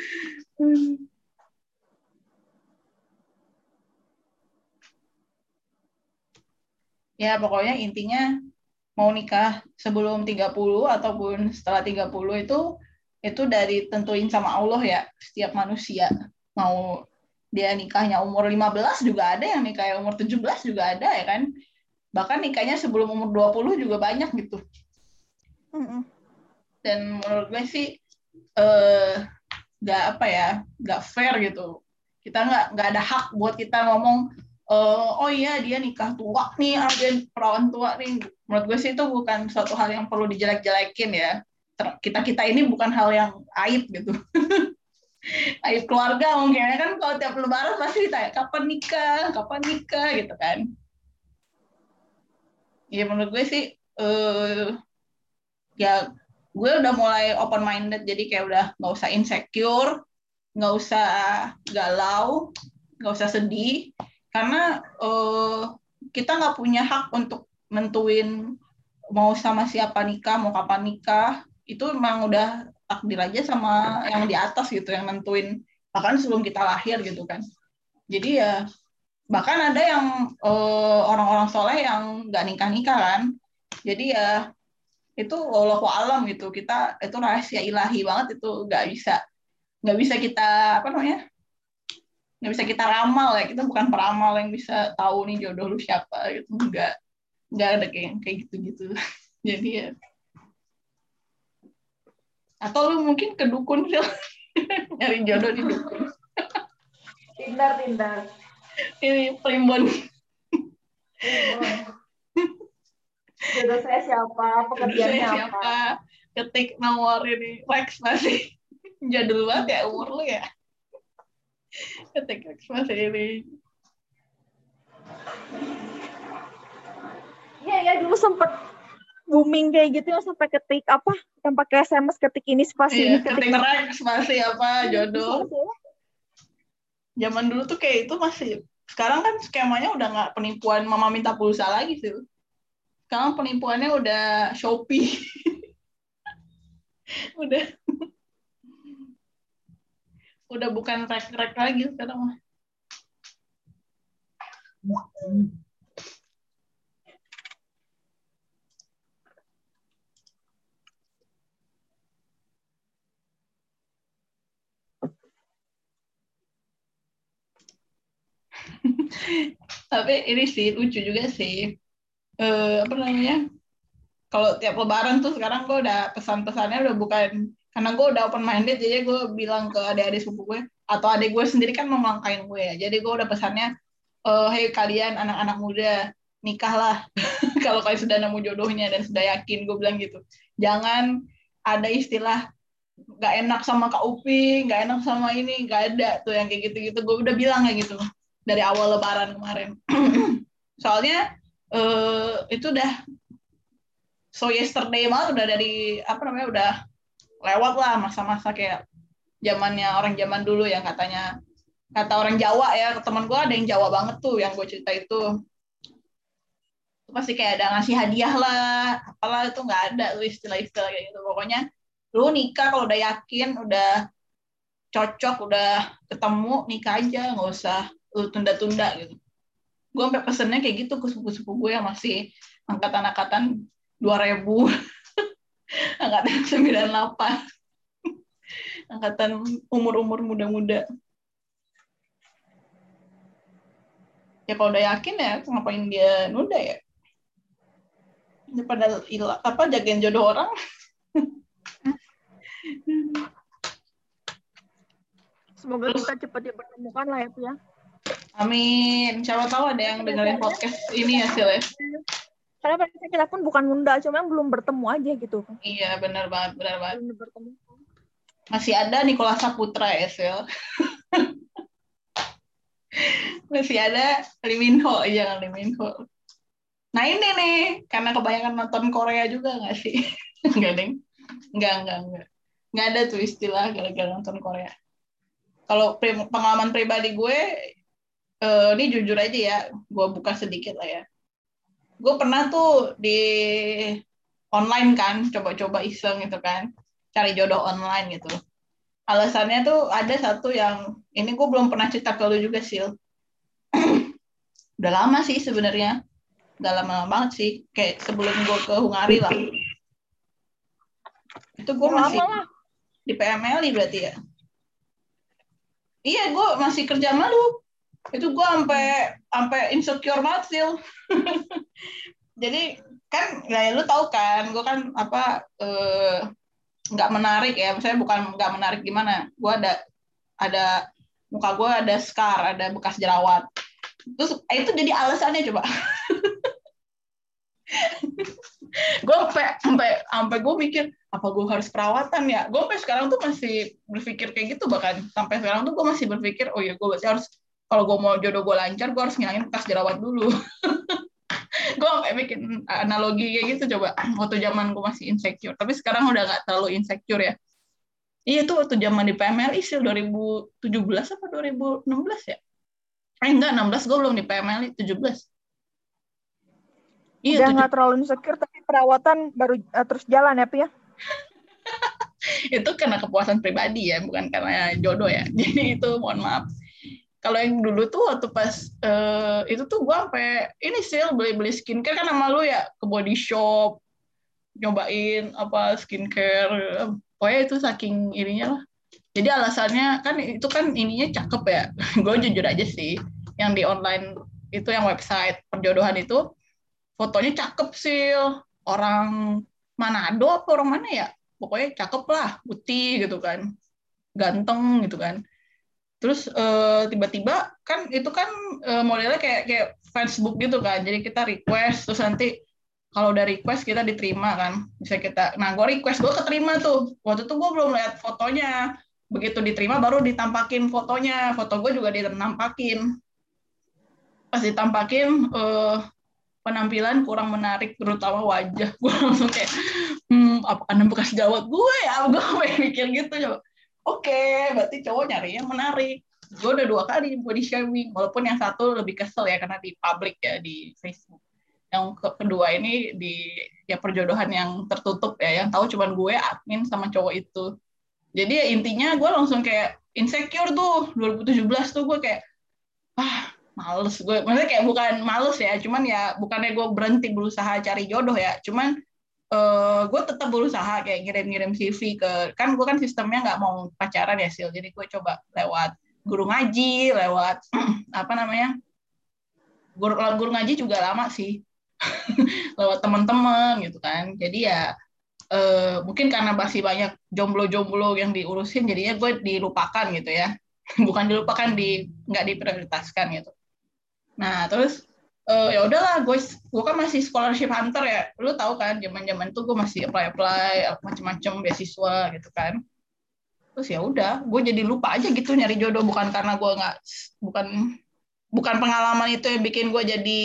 Ya pokoknya intinya mau nikah sebelum 30 ataupun setelah 30 itu itu dari tentuin sama Allah ya. Setiap manusia mau dia nikahnya umur 15 juga ada yang nikahnya umur 17 juga ada ya kan? Bahkan nikahnya sebelum umur 20 juga banyak gitu. Dan menurut gue sih eh nggak apa ya nggak fair gitu. Kita nggak nggak ada hak buat kita ngomong uh, oh iya dia nikah tua nih, ah, dia perawan tua nih. Menurut gue sih itu bukan suatu hal yang perlu dijelek-jelekin ya. Kita kita ini bukan hal yang aib gitu. (laughs) aib keluarga mungkin ya. Kan kalau tiap lebaran pasti ditanya kapan nikah, kapan nikah? gitu kan. Ya menurut gue sih uh, ya gue udah mulai open minded jadi kayak udah nggak usah insecure, nggak usah galau, nggak usah sedih. Karena uh, kita nggak punya hak untuk nentuin mau sama siapa nikah mau kapan nikah itu memang udah takdir aja sama yang di atas gitu yang nentuin bahkan sebelum kita lahir gitu kan. Jadi ya bahkan ada yang uh, orang-orang soleh yang nggak nikah nikah kan. Jadi ya itu Allah alam gitu. Kita itu rahasia ilahi banget itu nggak bisa nggak bisa kita apa namanya nggak bisa kita ramal ya. Kita bukan peramal yang bisa tahu nih jodoh lu siapa gitu. Nggak nggak ada kayak kayak gitu gitu (laughs) jadi ya atau lu mungkin ke dukun (laughs) sih nyari jodoh di dukun. Tindar tindar ini primbon. Jodoh saya siapa? Pekerjaannya saya siapa? ketik nomor ini Rex masih. Jadul banget ya umur lu ya. Ketik masih ini. Iya ya dulu sempet booming kayak gitu yang sampai ketik apa yang pakai SMS ketik ini spasi iya, ini ketik, ketik rek spasi apa jodoh. zaman dulu tuh kayak itu masih sekarang kan skemanya udah nggak penipuan mama minta pulsa lagi sih. Sekarang penipuannya udah shopee. (laughs) Udah. Udah bukan rek-rek lagi sekarang mah. Tapi ini sih lucu juga sih. Eh, apa namanya? Kalau tiap lebaran tuh sekarang gue udah pesan-pesannya udah bukan karena gue udah open minded jadi gue bilang ke adik-adik sepupu gue atau adik gue sendiri kan mau melangkain gue. Ya jadi gue udah pesannya uh, hey kalian anak-anak muda nikahlah. (laughs) Kalau kalian sudah nemu jodohnya dan sudah yakin gue bilang gitu. Jangan ada istilah nggak enak sama kak Upi nggak enak sama ini nggak ada. Tuh yang kayak gitu-gitu gue udah bilang kayak gitu dari awal lebaran kemarin. (clears throat) Soalnya uh, itu udah so yesterday malah udah dari apa namanya udah lewat lah masa-masa kayak zamannya orang zaman dulu yang katanya. Kata orang Jawa ya teman gue ada yang Jawa banget tuh yang gue cerita itu. Pasti kayak ada ngasih hadiah lah apalah itu nggak ada tuh istilah-istilah kayak gitu. Pokoknya lu nikah kalau udah yakin udah cocok udah ketemu nikah aja nggak usah tunda-tunda gitu. Gue sampai pesennya kayak gitu ke sepupu-sepupu gue yang masih angkatan-angkatan 2000 (laughs) angkatan 98 (laughs) angkatan umur-umur muda-muda. Ya kalau udah yakin ya ngapain dia nunda ya? Daripada ilah apa jagain jodoh orang. (laughs) Semoga kita cepat dipertemukan lah ya ya amin. Siapa tahu ada yang dengerin podcast ini hasilnya karena prinsip kita pun bukan nunda cuma belum bertemu aja gitu. Iya benar banget benar banget. Belum bertemu. Masih ada Nikola Saputra ya Sil? (laughs) Masih ada Lee Ho. Jangan Lee Ho. Nah ini nih karena kebanyakan nonton Korea juga nggak sih? (laughs) Nggak deng? Nggak nggak nggak. Nggak ada tuh istilah gara-gara nonton Korea. Kalau pengalaman pribadi gue uh, ini jujur aja ya, gue buka sedikit lah ya. Gue pernah tuh di online kan, coba-coba iseng gitu kan, cari jodoh online gitu. Alasannya tuh ada satu yang ini gue belum pernah cerita ke lu juga sih. (clears throat) Udah lama sih sebenarnya, udah lama banget sih, kayak sebelum gue ke Hungari lah. Itu gue masih lama di PMLI berarti ya. Iya, gue masih kerja malu. Itu gue sampai sampai insecure banget sih. (laughs) Jadi kan ya lu tahu kan, gue kan apa eh, nggak eh, menarik ya. Misalnya bukan nggak menarik gimana. Gue ada ada muka gue ada scar, ada bekas jerawat. Terus eh, itu jadi alasannya coba. (laughs) gue sampai sampai sampai gue mikir apa gue harus perawatan ya gue sampai sekarang tuh masih berpikir kayak gitu bahkan sampai sekarang tuh gue masih berpikir oh ya gue harus kalau gue mau jodoh gue lancar gue harus ngilangin bekas jerawat dulu. (laughs) Gue bikin analogi kayak gitu coba. Waktu zaman gue masih insecure. Tapi sekarang udah gak terlalu insecure ya. Iya tuh waktu zaman di PMLI sih 2017 apa 2016 ya? Eh enggak 16 gue belum di PMLI 17 Iya, udah nggak terlalu insecure tapi perawatan baru uh, terus jalan ya Pi ya? (laughs) Itu karena kepuasan pribadi ya, bukan karena jodoh ya. (laughs) Jadi itu mohon maaf. Kalau yang dulu tuh waktu pas uh, itu tuh gue sampai ini sih beli-beli skincare kan sama lu ya ke body shop nyobain apa skincare pokoknya itu saking ininya lah. Jadi alasannya kan itu kan ininya cakep ya. (laughs) Gue jujur aja sih yang di online itu yang website perjodohan itu fotonya cakep sih. Orang Manado apa orang mana ya? Pokoknya cakep lah putih gitu kan. Ganteng gitu kan terus uh, tiba-tiba kan itu kan uh, modelnya kayak kayak Facebook gitu kan. Jadi kita request terus nanti kalau udah request kita diterima kan. Bisa kita nah gue request gue keterima tuh. Waktu itu gue belum lihat fotonya. Begitu diterima baru ditampakin fotonya. Foto gue juga ditampakin. Pas ditampakin uh, penampilan kurang menarik terutama wajah. (laughs) Gue langsung kayak hmm apa karena bekas jawab gue ya? Gue (laughs) mikir gitu coba oke okay, berarti cowok nyari yang menarik. Gue udah dua kali body shaming walaupun yang satu lebih kesel ya karena di publik ya di Facebook. Yang kedua ini di ya perjodohan yang tertutup ya yang tahu cuman gue admin sama cowok itu. Jadi ya intinya gue langsung kayak insecure tuh. 2017 tuh gue kayak ah males. Gue maksudnya kayak bukan males ya cuman ya bukannya gue berhenti berusaha cari jodoh ya cuman uh, gue tetap berusaha kayak ngirim-ngirim CV ke kan gue kan sistemnya nggak mau pacaran ya sil. Jadi gue coba lewat guru ngaji lewat (clears throat) apa namanya guru guru ngaji juga lama sih. (laughs) Lewat teman-teman gitu kan. Jadi ya uh, mungkin karena masih banyak jomblo-jomblo yang diurusin jadinya gue dilupakan gitu ya. (laughs) Bukan dilupakan di nggak diprioritaskan gitu. Nah, terus uh, ya udahlah gue gue kan masih scholarship hunter ya. Lu tahu kan zaman zaman itu gue masih apply apply macam-macam beasiswa gitu kan. Terus ya udah gue jadi lupa aja gitu nyari jodoh. Bukan karena gue nggak bukan bukan pengalaman itu yang bikin gue jadi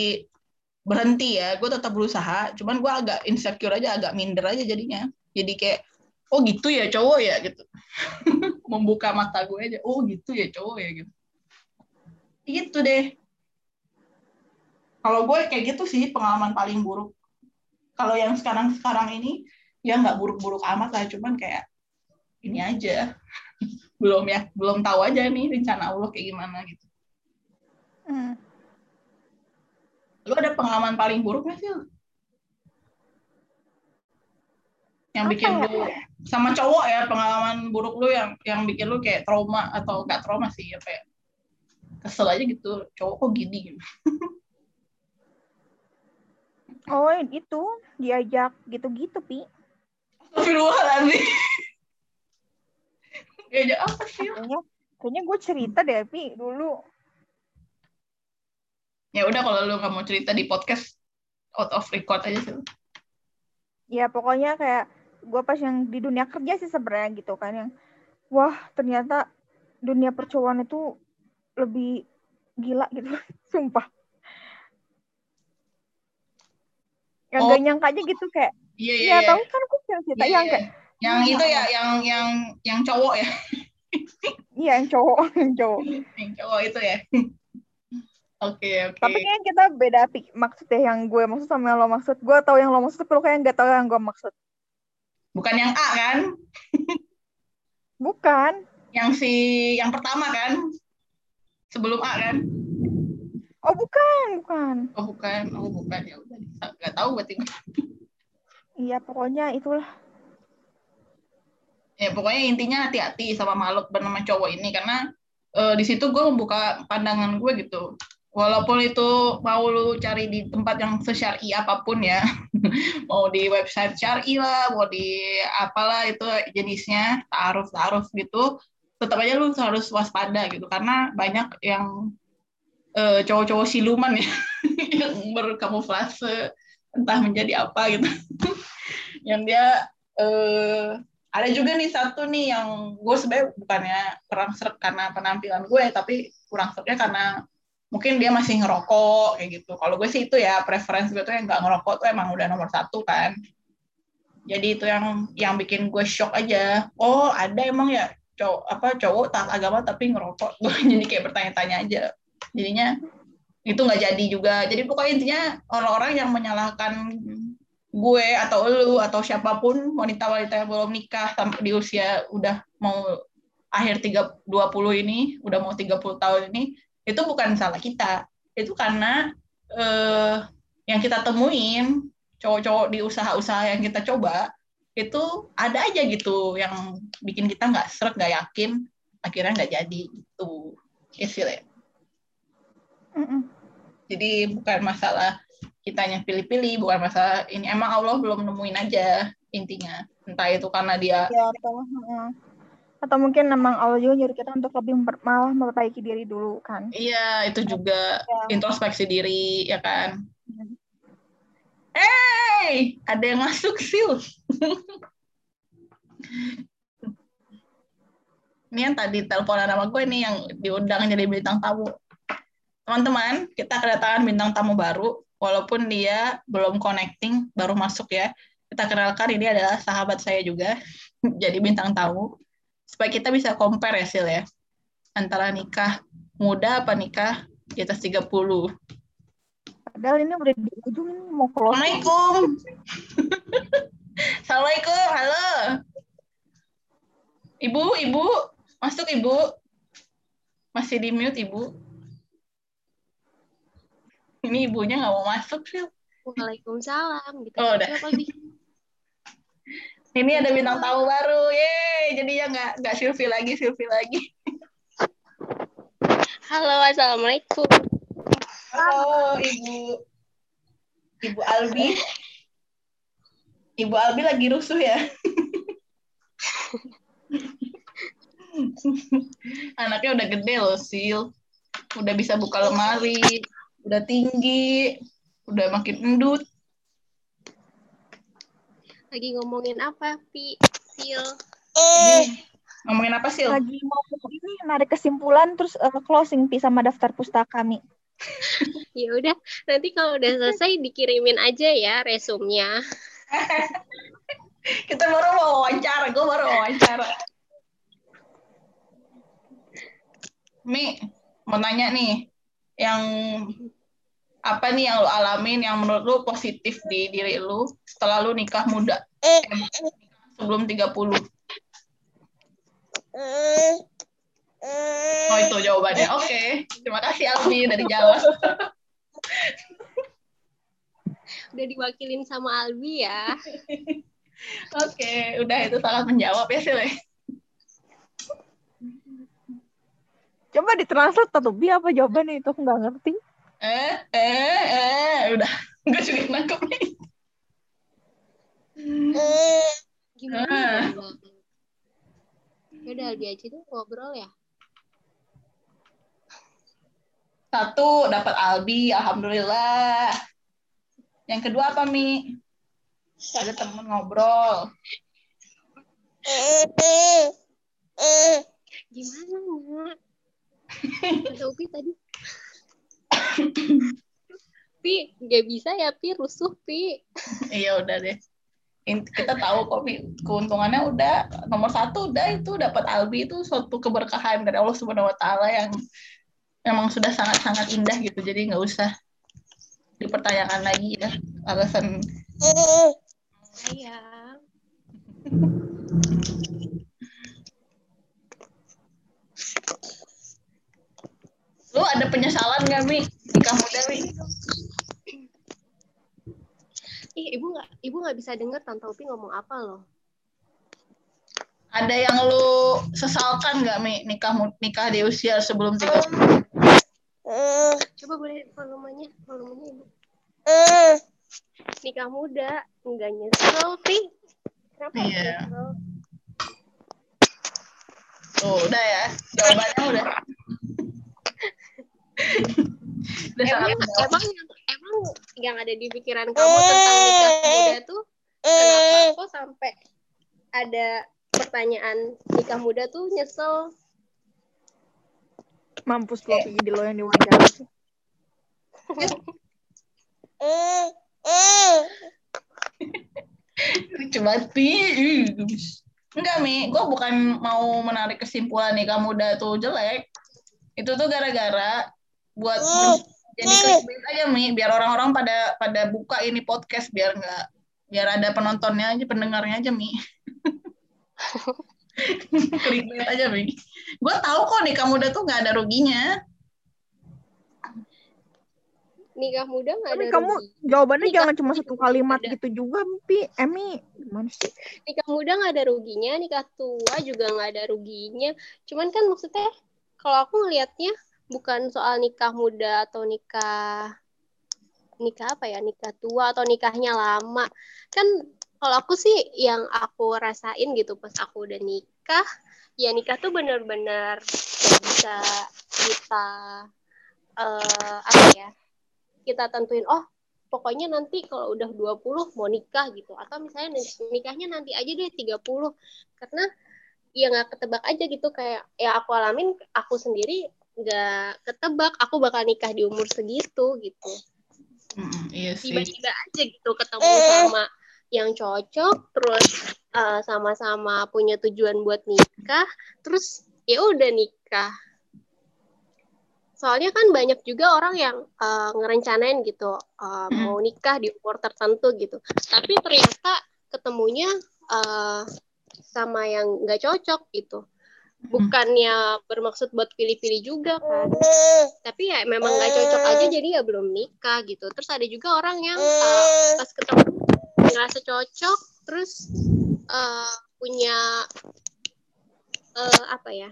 berhenti ya. Gue tetap berusaha cuman gue agak insecure aja agak minder aja jadinya. Jadi kayak oh gitu ya cowok ya? gitu. (laughs) Membuka mata gue aja oh gitu ya cowok ya? gitu. Gitu deh kalau gue kayak gitu sih pengalaman paling buruk. Kalau yang sekarang sekarang ini ya nggak buruk-buruk amat lah cuman kayak ini aja. (laughs) Belum ya belum tahu aja nih rencana Allah kayak gimana gitu. Hmm. lu ada pengalaman paling buruk nggak sih yang Apa bikin ya? lu sama cowok ya pengalaman buruk lu yang yang bikin lu kayak trauma atau gak trauma sih apa ya kesel aja gitu. Cowok kok gini gitu (laughs) Oh, itu diajak gitu-gitu, Pi. Astagfirullahaladzim. diajak apa sih? Kayaknya, kayaknya gue cerita deh, Pi, dulu. Ya udah kalau lu nggak mau cerita di podcast out of record aja sih. Ya pokoknya kayak gue pas yang di dunia kerja sih sebenarnya gitu kan yang wah ternyata dunia percobaan itu lebih gila gitu (laughs) sumpah yang oh. gak nyangka aja gitu kayak iya iya ya, tahu kan aku yang cerita iya, yang iya. kayak yang itu ya yang yang yang cowok ya iya yang cowok (laughs) yang cowok yang cowok itu ya Oke, oke. Tapi kayaknya kita beda pik- maksud ya yang gue maksud sama yang lo maksud. Gue tahu yang lo maksud, tapi lo kayak nggak tahu yang gue maksud. Bukan yang A kan? Bukan. Yang si yang pertama kan? Sebelum A kan? Oh bukan, bukan. Oh bukan, oh bukan ya udah nggak tahu berarti. Iya pokoknya itulah. Ya pokoknya intinya hati-hati sama makhluk bernama cowok ini karena eh, di situ gue membuka pandangan gue gitu. Walaupun itu mau lu cari di tempat yang sesyari apa pun ya, (laughs) mau di website syari lah, mau di apalah itu jenisnya, taaruf taaruf gitu, tetap aja lu harus waspada gitu karena banyak yang eh, cowok-cowok siluman ya (laughs) yang berkamuflase entah menjadi apa gitu, (laughs) yang dia eh, ada juga nih satu nih yang gue sebenarnya bukannya kurang seret karena penampilan gue tapi kurang seretnya karena mungkin dia masih ngerokok kayak gitu. Kalau gue sih itu ya preference gue tuh yang nggak ngerokok tuh emang udah nomor satu kan. Jadi itu yang yang bikin gue shock aja. Oh ada emang ya cowok apa cowok taat agama tapi ngerokok. (laughs) Gue jadi kayak bertanya-tanya aja jadinya itu nggak jadi juga jadi pokoknya intinya orang-orang yang menyalahkan gue atau lu atau siapa pun wanita-wanita yang belum nikah sampai di usia udah mau akhir 3, 20 ini, udah mau 30 tahun ini, itu bukan salah kita. Itu karena eh, yang kita temuin, cowok-cowok di usaha-usaha yang kita coba, itu ada aja gitu yang bikin kita nggak seret, nggak yakin, akhirnya nggak jadi gitu. Ya sih, Le. Mm-mm. Jadi bukan masalah kitanya pilih-pilih, bukan masalah ini emang Allah belum nemuin aja intinya. Entah itu karena dia Ya, atau, heeh. atau mungkin memang Allah juga nyuruh kita untuk lebih memper- malah memperbaiki diri dulu kan. iya itu juga Ya. introspeksi diri ya kan. Hmm. Hey, ada yang masuk sil. ini yang tadi teleponan sama gue nih yang diundang jadi bintang tamu. Teman-teman, kita kedatangan bintang tamu baru, walaupun dia belum connecting, baru masuk ya. Kita kenalkan ini adalah sahabat saya juga, (laughs) jadi bintang tamu. Supaya kita bisa compare ya, Sil ya. Antara nikah muda apa nikah di atas 30. Padahal ini udah di ujung ini mau closing. Assalamualaikum. (laughs) Assalamualaikum, halo. Ibu, ibu, masuk ibu. Masih di mute ibu. Ini ibunya nggak mau masuk sih. Waalaikumsalam. Gitu Oh, udah. (laughs) Ini ada bintang tamu baru, yeay. Jadinya nggak nggak Silvi lagi, Silvi lagi. Halo, assalamualaikum. Halo, ibu. Ibu Albi. Ibu Albi lagi rusuh ya. (laughs) Anaknya udah gede loh, Sil. Udah bisa buka lemari, udah tinggi, udah makin endut. Lagi ngomongin apa, Pi? Sil. Ini ngomongin apa, Sil? Lagi mau ini narik kesimpulan terus eh, closing pi sama daftar pustaka kami. (laughs) Ya udah, nanti kalau udah selesai dikirimin aja ya resumnya. (laughs) Kita baru mau wawancara, gue baru wawancara. Mi, mau nanya nih, yang apa nih yang lo alamin yang menurut lo positif di diri lo setelah lo nikah muda? Eh, sebelum 30 oh itu jawabannya. Oke. Terima kasih Albi dari Jawa. (laughs) Udah diwakilin sama Albi ya. (laughs) oke udah itu sangat menjawab ya Sile. Coba ditranslate atau bi apa jawabannya? Itu aku nggak ngerti. Eh eh eh udah (laughs) gue juga nangkep nih Gimana? Ah. ya, udah Albi aja tuh ngobrol ya. Satu dapat Albi, alhamdulillah. Yang kedua apa Mi? Ada temen ngobrol. Gimana, Nak? Ada Upi tadi. Pi, nggak bisa ya, Pi. Rusuh, Pi. Iya udah deh. Kita tahu kok Mi, keuntungannya udah nomor satu udah itu dapat Albi itu suatu keberkahan dari Allah Subhanahu Wa Taala yang memang sudah sangat-sangat indah gitu jadi nggak usah dipertanyakan lagi ya alasan Sayang. Lu ada penyesalan nggak mi nikah muda mi Ih, ibu nggak ibu nggak bisa dengar tante Upi ngomong apa loh. ada yang lu sesalkan nggak mi nikah nikah di usia sebelum tiga Coba boleh volumenya, volumenya ibu. Nikah muda, nggak nyesel, Pi. Kenapa Iya. nyesel? Tuh, udah ya jawabannya udah Emang, emang, yang, emang yang ada di pikiran kamu tentang nikah muda tuh kenapa kok sampai ada pertanyaan nikah muda tuh nyesel? Mampus lo jadi lo yang diwawancara sih. (laughs) lucu banget. Pi. Enggak mi. Gue bukan mau menarik kesimpulan nikah muda tuh jelek. Itu tuh gara-gara buat jadi clickbait aja mi biar orang-orang pada pada buka ini podcast biar nggak biar ada penontonnya aja pendengarnya aja mi (laughs) clickbait aja mi gue tahu kok nikah muda tuh nggak ada ruginya Nikah muda nggak ada kamu rugi. jawabannya Nikah jangan cuma satu kalimat ada. gitu juga, Pi. Emi, gimana sih? nikah muda nggak ada ruginya, nikah tua juga nggak ada ruginya. Cuman kan maksudnya kalau aku ngelihatnya bukan soal nikah muda atau nikah nikah apa ya nikah tua atau nikahnya lama. Kan kalau aku sih yang aku rasain gitu pas aku udah nikah ya nikah tuh bener-bener bisa kita eh apa ya kita tentuin oh pokoknya nanti kalau udah 20 mau nikah gitu. Atau misalnya nik- nikahnya nanti aja deh 30 karena ya nggak ketebak aja gitu kayak ya aku alamin aku sendiri nggak ketebak aku bakal nikah di umur segitu gitu. Mm, iya sih. Tiba-tiba aja gitu ketemu sama yang cocok terus eh, sama-sama punya tujuan buat nikah terus ya udah nikah. Soalnya kan banyak juga orang yang eh, ngerencanain gitu eh, Hmm. mau nikah di umur tertentu gitu. Tapi ternyata ketemunya eh, sama yang nggak cocok gitu bukannya bermaksud buat pilih-pilih juga kan. Tapi ya memang nggak cocok aja jadi ya belum nikah gitu. Terus ada juga orang yang uh, pas ketemu ngerasa cocok terus uh, punya uh, apa ya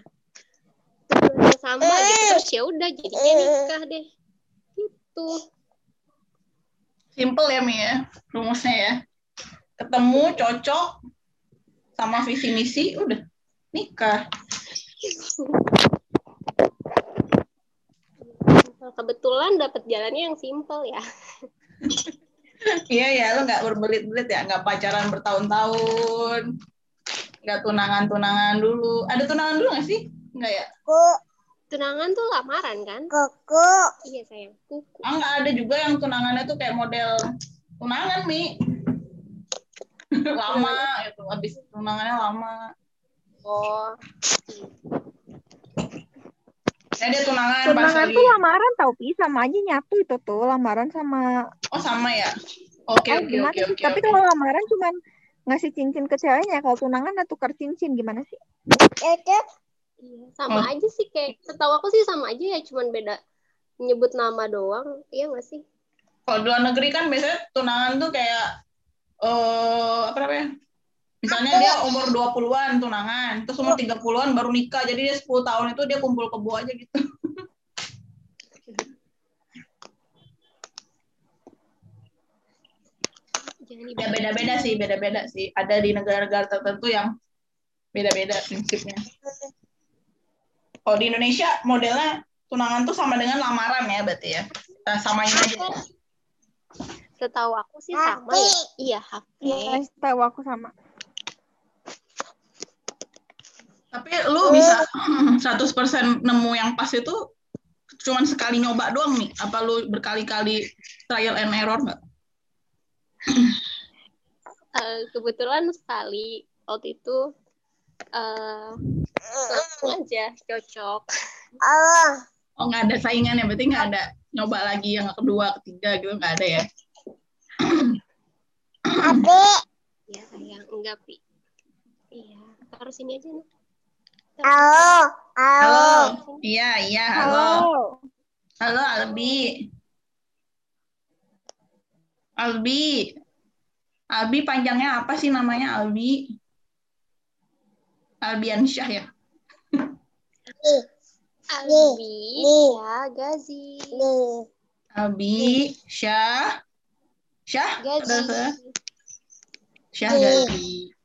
tujuan yang sama gitu. Terus ya udah jadinya nikah deh. Gitu. Simple ya mi ya rumusnya ya. Ketemu cocok sama visi misi udah nikah kebetulan dapat jalannya yang simple ya Iya ya, lo nggak berbelit-belit ya, nggak pacaran bertahun-tahun, nggak tunangan-tunangan dulu. Ada tunangan dulu nggak sih? Nggak ya? tunangan tuh lamaran kan iya sayang kuku Ah, nggak ada juga yang tunangannya tuh kayak model tunangan mi, (laughs) lama gitu, habis tunangannya lama. Oh Ya dia tunangan, pas Tunangan lagi, tuh lamaran tau, Pi. Sama aja nyatu itu tuh. Lamaran sama... oh sama ya? Oke Ah, oke gimana oke. Tapi kalau lamaran cuman ngasih cincin ke ceweknya. Kalau tunangan udah tukar cincin. Gimana sih? Iya, sama Oh. aja sih kayak setahu aku sih sama aja ya cuman beda nyebut nama doang iya nggak sih Kalau di luar negeri kan biasanya tunangan tuh kayak eh apa namanya? Misalnya dia umur 20-an tunangan, terus umur 30-an baru nikah. Jadi dia 10 tahun itu dia kumpul kebo aja gitu. Ya beda-beda sih, beda-beda sih. Ada di negara-negara tertentu yang beda-beda prinsipnya. Kalau di Indonesia modelnya tunangan tuh sama dengan lamaran ya berarti ya. Kita samain aja. setahu aku sih sama ya iya Iya, tahu aku sama. Tapi lu bisa 100% nemu yang pas itu cuman sekali nyoba doang nih? Apa lu berkali-kali trial and error nggak? Eh, kebetulan sekali waktu itu eh langsung aja cocok Oh nggak ada saingan ya, berarti nggak ada nyoba lagi yang kedua, ketiga gitu nggak ada ya? Abi. Ya sayang, enggak Pi. Iya, taruh sini aja nih. Halo. Halo. Iya iya halo, Halo. Albi, Albi, Albi panjangnya apa sih namanya Albi? Albiansyah ya? Albi, ya Gazi. Albi, Syah, Syah, Gazi. Syah? Syah. Gazi.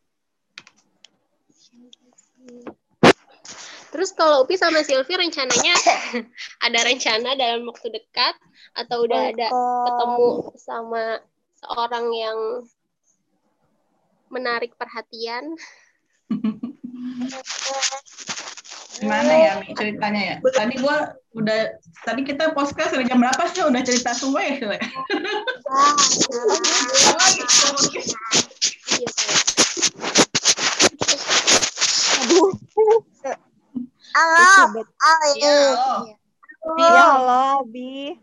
Terus kalau Upi sama Silvi rencananya (laughs) ada rencana dalam waktu dekat atau udah ada ketemu sama seorang yang menarik perhatian? (laughs) Gimana ya Mi ceritanya ya? Tadi gua udah tadi kita podcast dari jam berapa sih? Udah cerita semua ya? Halo. Ribet. Halo. Iya, halo. Iya, halo, Abi.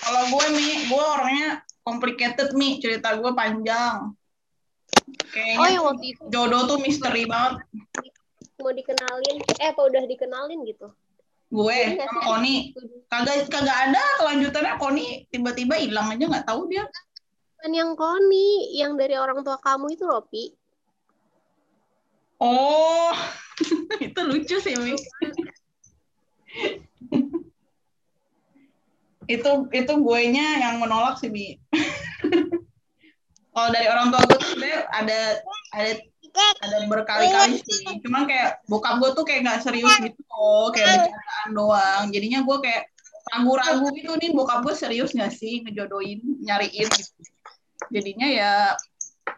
Kalau gue Mi, gue orangnya complicated Mi, cerita gue panjang. Oh, Kayaknya yang waktu itu jodoh tuh misteri banget. mau dikenalin, eh apa udah dikenalin gitu? Gue Iya sama. Koni kagak kagak ada kelanjutannya Koni tiba-tiba hilang aja nggak tahu dia. Kan yang Koni, yang dari orang tua kamu itu loh, Pi. Oh, (laughs) itu lucu sih Mi. itu itu gue nya yang menolak sih Mi. (laughs) Kalau dari orang tua gue tuh ada ada ada berkali-kali sih. Cuman kayak bokap gue tuh kayak nggak serius gitu loh, kayak bercandaan doang. Jadinya gue kayak ragu-ragu gitu nih bokap gue serius nggak sih ngejodohin, nyariin gitu. Jadinya ya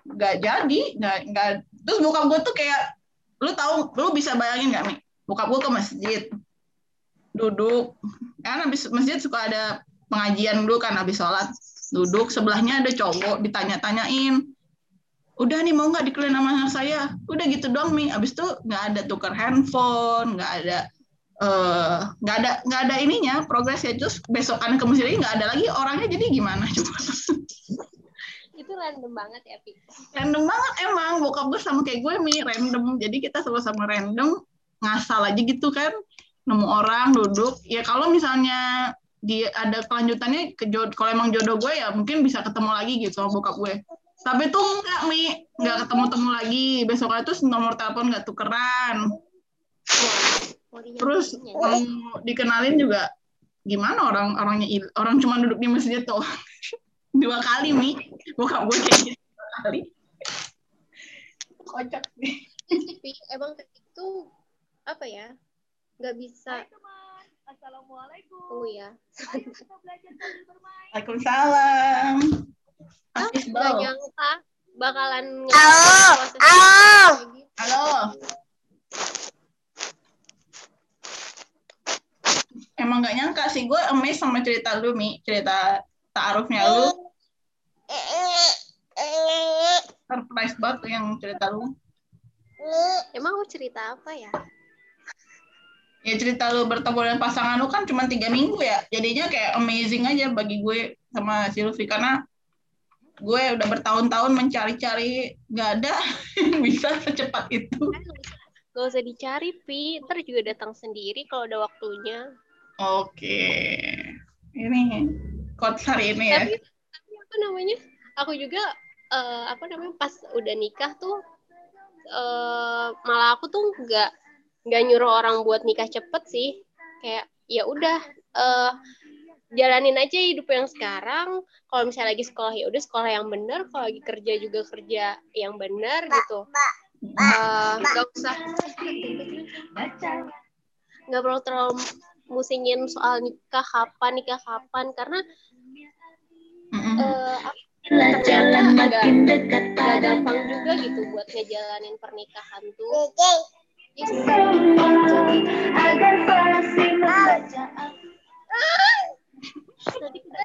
nggak jadi, nggak nggak. Terus bokap gue tuh kayak, lu tahu, lu bisa bayangin nggak nih? Bokap gue ke masjid, duduk, kan habis masjid suka ada pengajian dulu kan habis sholat. Duduk sebelahnya ada cowok ditanya-tanyain. Udah nih mau nggak dikeliling sama anak saya? Udah gitu doang mi. Abis itu nggak ada tukar handphone nggak ada eh, nggak ada nggak ada ininya progres ya terus besokan ke masjid nggak ada lagi orangnya jadi gimana? (laughs) Coba Itu random banget ya, Pi. random banget emang. Bokap gue sama kayak gue mi random. Jadi kita sama-sama random ngasal aja gitu kan. Nemu orang duduk. Ya kalau misalnya di ada kelanjutannya ke kalau emang jodoh gue ya mungkin bisa ketemu lagi gitu sama bokap gue. Tapi tuh enggak mi. Nggak ketemu temu lagi besoknya tuh nomor telepon nggak tukeran. Mau dinyatakan terus ya? mau dikenalin juga gimana orang orangnya orang cuma duduk di masjid tuh dua kali mi bokap gue kayak gitu dua kali kocak nih Pi, emang gitu apa ya? Nggak bisa. Assalamualaikum. Tunggu ya. Ayo kita belajar sambil bermain. Waalaikumsalam Ah, nggak nyangka bakalan Halo, halo. gitu. Halo. Emang gak nyangka sih, gue amazed sama cerita lu, Mi. Cerita ta'arufnya lu. Surprise banget tuh yang cerita lu. Emang lu cerita apa ya? Ya cerita lu bertemu dengan pasangan lu kan cuma tiga minggu ya. Jadinya kayak amazing aja bagi gue sama Silvi. Karena gue udah bertahun-tahun mencari-cari, gak ada (laughs) yang bisa secepat itu. Nggak usah- nggak dicari, Pi. Ntar juga datang sendiri kalau ada waktunya. Oke. Ini quotes hari ini ya. Tapi, apa namanya? Aku juga eh, apa namanya pas udah nikah tuh eh, malah aku tuh nggak nggak nyuruh orang buat nikah cepet sih. Kayak ya udah eh, jalanin aja hidup yang sekarang. Kalau misalnya lagi sekolah ya udah sekolah yang benar. Kalau lagi kerja juga kerja yang benar gitu. Nggak usah nggak perlu terlalu musingin soal nikah kapan nikah kapan karena Mm-mm. eh, ternyata agak agak gampang juga gitu buat ngejalanin pernikahan tuh. Tadi kita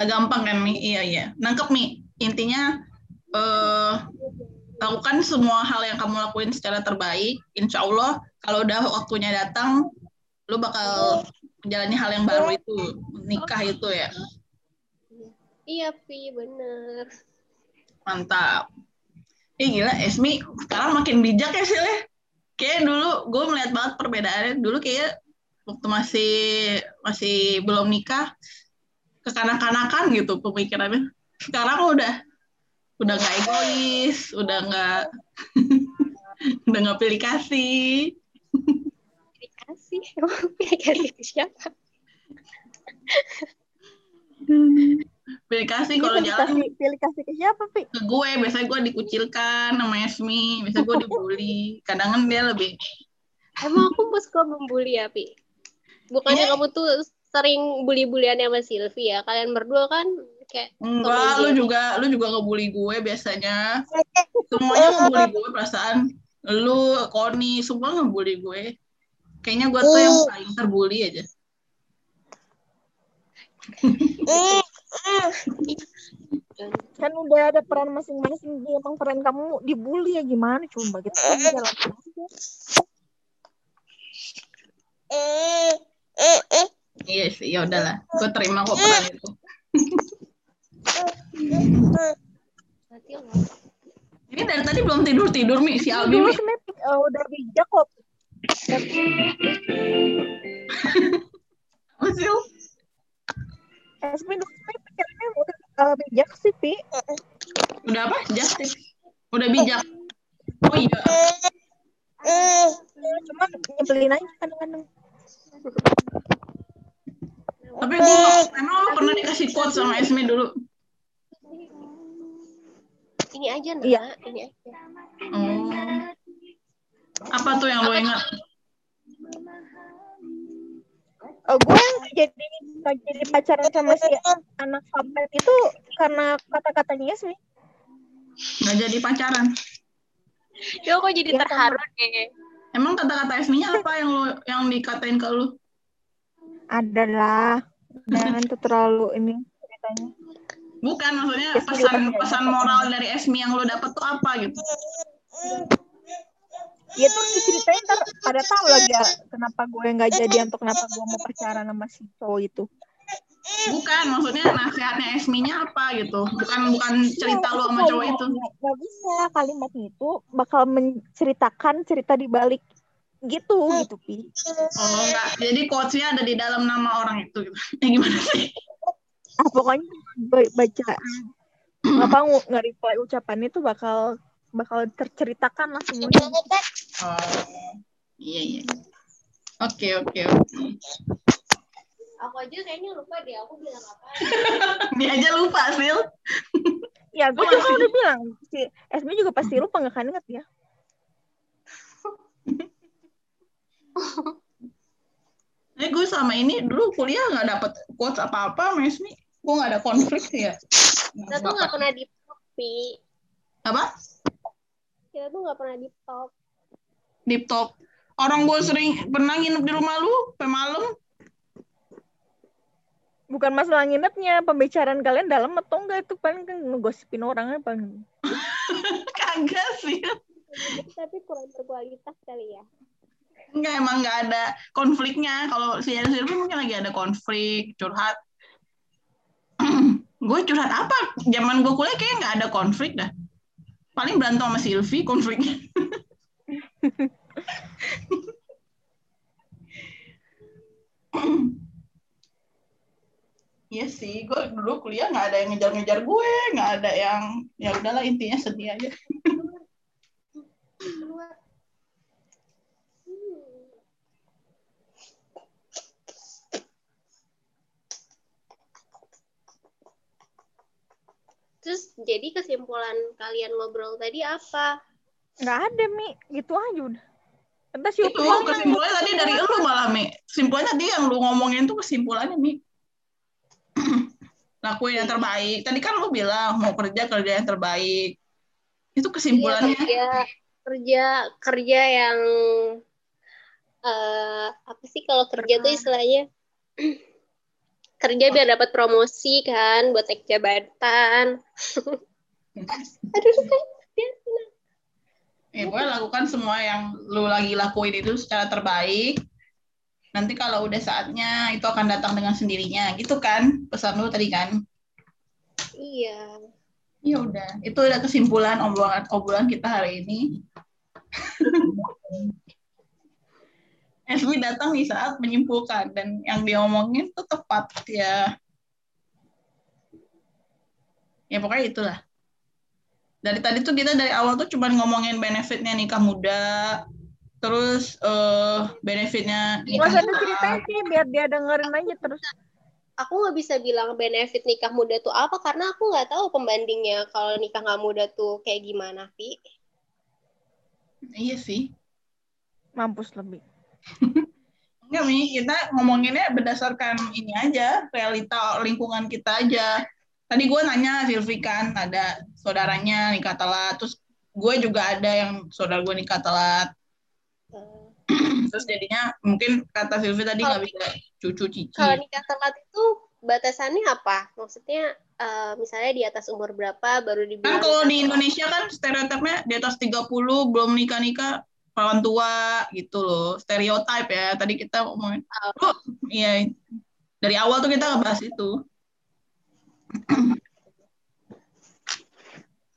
Gak gampang kan Mi? Iya iya. Nangkep Mi. Intinya eh lakukan semua hal yang kamu lakuin secara terbaik. Insya Allah kalau udah waktunya datang lu bakal menjalani hal yang baru itu, nikah itu ya. Iya, Pi, bener. Mantap. Ih gila, Esmi sekarang makin bijak ya sih ya. Kayak dulu gue melihat banget perbedaannya. Dulu kayak waktu masih masih belum nikah kekanak-kanakan gitu pemikirannya. Sekarang udah udah nggak egois, udah nggak (laughs) udah nggak pilih kasih. (laughs) Kasih. (laughs) Emang ke siapa? Pilih kasih kalau jalan kasih, pilih kasih ke siapa, Pi? ke gue biasanya gue dikucilkan sama Esmi biasanya gue dibully kadang kan dia lebih Emang aku suka membuli ya, Pi? Bukannya Iya. kamu tuh sering bully-bulian sama Silvi ya? Kalian berdua kan kayak enggak lu juga lu juga ngebully gue biasanya semuanya ngebully gue perasaan lu Koni semua ngebully gue kayaknya gue tuh yang paling terbully aja. Kan udah ada peran masing-masing. Dia Emang peran kamu dibully ya gimana? Coba kita kan jalanin aja. iya sih ya udahlah. Gue terima kok peran itu. Ini dari tadi belum tidur tidur mi. Si Albi mi. Eh, udah bijak kok. Pikirannya udah bijak sih, Pi. udah apa justice udah bijak oh iya Ya, Cuma nyebelin aja kadang-kadang. tapi gue emang lo pernah dikasih quote sama Esmi dulu Ini aja, Nak. Iya. Ini aja. Oh. Apa tuh yang lo ingat? Eh, gue jadi nggak jadi pacaran sama si anak Fabet itu karena kata-katanya Esmi. Nggak jadi pacaran. Yo, kok jadi Ya, terharu deh. Emang kata-kata Esminya apa yang lo yang dikatain ke lu? Adalah jangan tuh terlalu ini ceritanya. Bukan maksudnya pesan juga pesan moral dari Esmi yang lo dapet tuh apa gitu? Ya tuh diceritain ntar pada tahu lagi ya kenapa gue nggak jadi atau kenapa gue mau pacaran sama si cowok itu. Bukan maksudnya nasihatnya Esminya apa gitu? Bukan bukan cerita lo sama cowok itu. Nggak- bisa kalimatnya itu bakal menceritakan cerita di balik gitu gitu pi. Oh enggak. Jadi quotes-nya ada di dalam nama orang itu gitu. (laughs) Ya gimana sih? Ah pokoknya ba- baca apa nge-reply ucapannya itu bakal bakal terceritakan lah semuanya. Oh. Iya iya. Oke oke oke. Aku aja kayaknya lupa deh, aku bilang apa. (laughs) Dia aja lupa, Sil. Ya gue juga masih. udah bilang si Esmi juga pasti lupa nggak kan inget ya. (laughs) Eh, gue selama ini dulu kuliah nggak dapet quotes apa-apa sama Esmi. Gue nggak ada konflik ya. Kita tuh nggak pernah di Pi. Apa? Kita tuh nggak pernah di top. Deep talk. Orang gue sering pernah nginep di rumah lu sampai malam. Bukan masalah nginepnya, pembicaraan kalian dalam atau enggak itu paling kan ngegosipin orangnya paling. (laughs) Kagak sih. Tapi kurang berkualitas kali ya. Enggak, emang nggak ada konfliknya. Kalau si Silvi mungkin lagi ada konflik, curhat. (clears throat) gue curhat apa? Zaman gue kuliah kayaknya nggak ada konflik dah. Paling berantem sama Silvi konfliknya. Iya sih, gue dulu kuliah nggak ada yang ngejar-ngejar gue, nggak ada yang ya udahlah intinya sedih aja. Terus jadi kesimpulan kalian ngobrol tadi apa? Nggak ada Mi, gitu aja udah. Entah si Itu kesimpulannya tadi dari lu malah Mi. Kesimpulannya tadi yang lu ngomongin tuh kesimpulannya Mi. (clears throat) Lakuin yang terbaik. Tadi kan lu bilang mau kerja kerja yang terbaik. Itu Iya, kesimpulannya. kerja kerja kerja yang eh apa sih kalau kerja tuh istilahnya (clears throat) kerja biar dapat promosi kan buat naik jabatan. (laughs) Aduh, kan dia Eh, gue lakukan semua yang lu lagi lakuin itu secara terbaik. nanti kalau udah saatnya itu akan datang dengan sendirinya gitu kan pesan lu tadi kan Iya. ya udah itu udah kesimpulan obrolan obrolan kita hari ini (laughs) Esmi datang di saat menyimpulkan dan yang dia omongin tuh tepat ya ya pokoknya itulah dari tadi tuh kita dari awal tuh cuma ngomongin benefitnya nikah muda terus eh benefitnya nikah muda. diceritain sih, biar dia dengerin aja terus. Aku nggak bisa bilang benefit nikah muda tuh apa karena aku nggak tahu pembandingnya kalau nikah nggak muda tuh kayak gimana, Vi. iya sih Mampus lebih. (laughs) Enggak, Mi. Kita ngomonginnya berdasarkan ini aja, realita lingkungan kita aja. Tadi gue nanya Silvi kan, ada saudaranya nikah telat, terus gue juga ada yang saudara gue nikah telat. (clears throat) Terus jadinya mungkin kata Silvi tadi nggak bisa cucu cici. Kalau nikah telat itu batasannya apa? Maksudnya eh, misalnya di atas umur berapa baru Kan dibilang kalau nikah di? Indonesia kan stereotipnya di atas 30 belum nikah-nikah perawan tua gitu loh. Stereotip ya. Tadi kita ngomongin. Oh. Iya. Dari awal tuh kita ngebahas itu.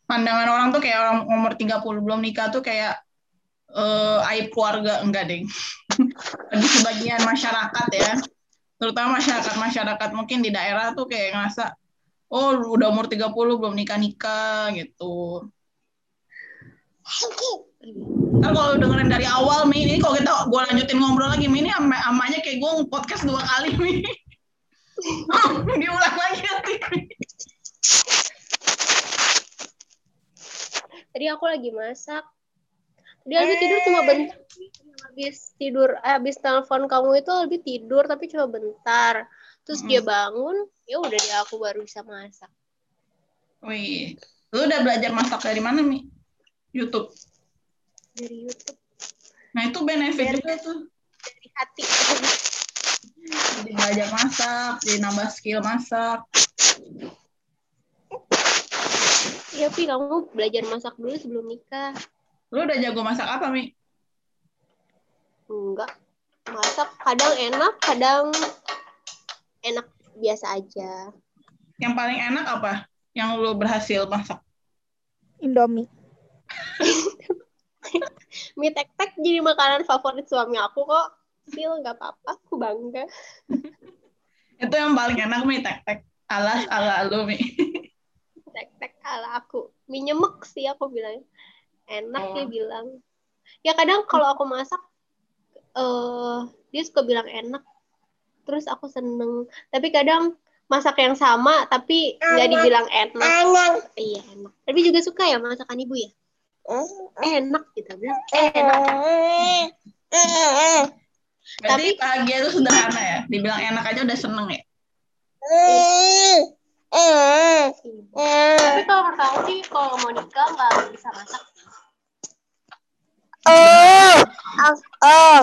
Pandangan orang tuh kayak orang umur 30 belum nikah tuh kayak eh, aib keluarga enggak deh. (laughs) Bagi sebagian masyarakat ya. Terutama masyarakat-masyarakat mungkin di daerah tuh kayak ngerasa oh udah umur 30 belum nikah-nikah gitu. Ntar kalau dengerin dari awal Mi, ini kalau kita gue lanjutin ngobrol lagi Mi, ini ama, amanya kayak gue podcast dua kali Mi. (laughs) Diulang lagi nanti. Tadi aku lagi masak. Tadi Albi tidur cuma bentar. Habis tidur, eh, habis telepon kamu itu Albi tidur tapi cuma bentar. Terus dia bangun, ya udah dia aku baru bisa masak. Wih, lu udah belajar masak dari mana Mi? YouTube. Dari YouTube, Nah itu benefit Dari- juga tuh. dari hati. Jadi belajar masak, jadi nambah skill masak. Iya, Pi, kamu belajar masak dulu sebelum nikah. Lu udah jago masak apa Mi? Enggak. Masak kadang enak, kadang enak biasa aja. Yang paling enak apa? Yang lu berhasil masak? Indomie. (laughs) (laughs) Mie tek-tek jadi makanan favorit suami aku kok. Sil, nggak apa-apa, aku bangga. (laughs) Itu yang paling enak Mi, tek-tek. Alas ala lu Mi. (laughs) Tek-tek ala aku. Mie nyemek sih aku bilang. Enak Oh. dia bilang. Ya kadang kalau aku masak, eh dia suka bilang enak. Terus aku seneng. Tapi kadang masak yang sama, tapi nggak dibilang enak. Iya, enak. Tapi juga suka ya masakan ibu ya? Enak gitu. Bilang, enak. Berarti Tapi- bahagia itu sederhana ya. Dibilang enak aja udah seneng ya. Tapi kalau menurut aku sih, kalau mau nikah nggak bisa masak. Oh, oh,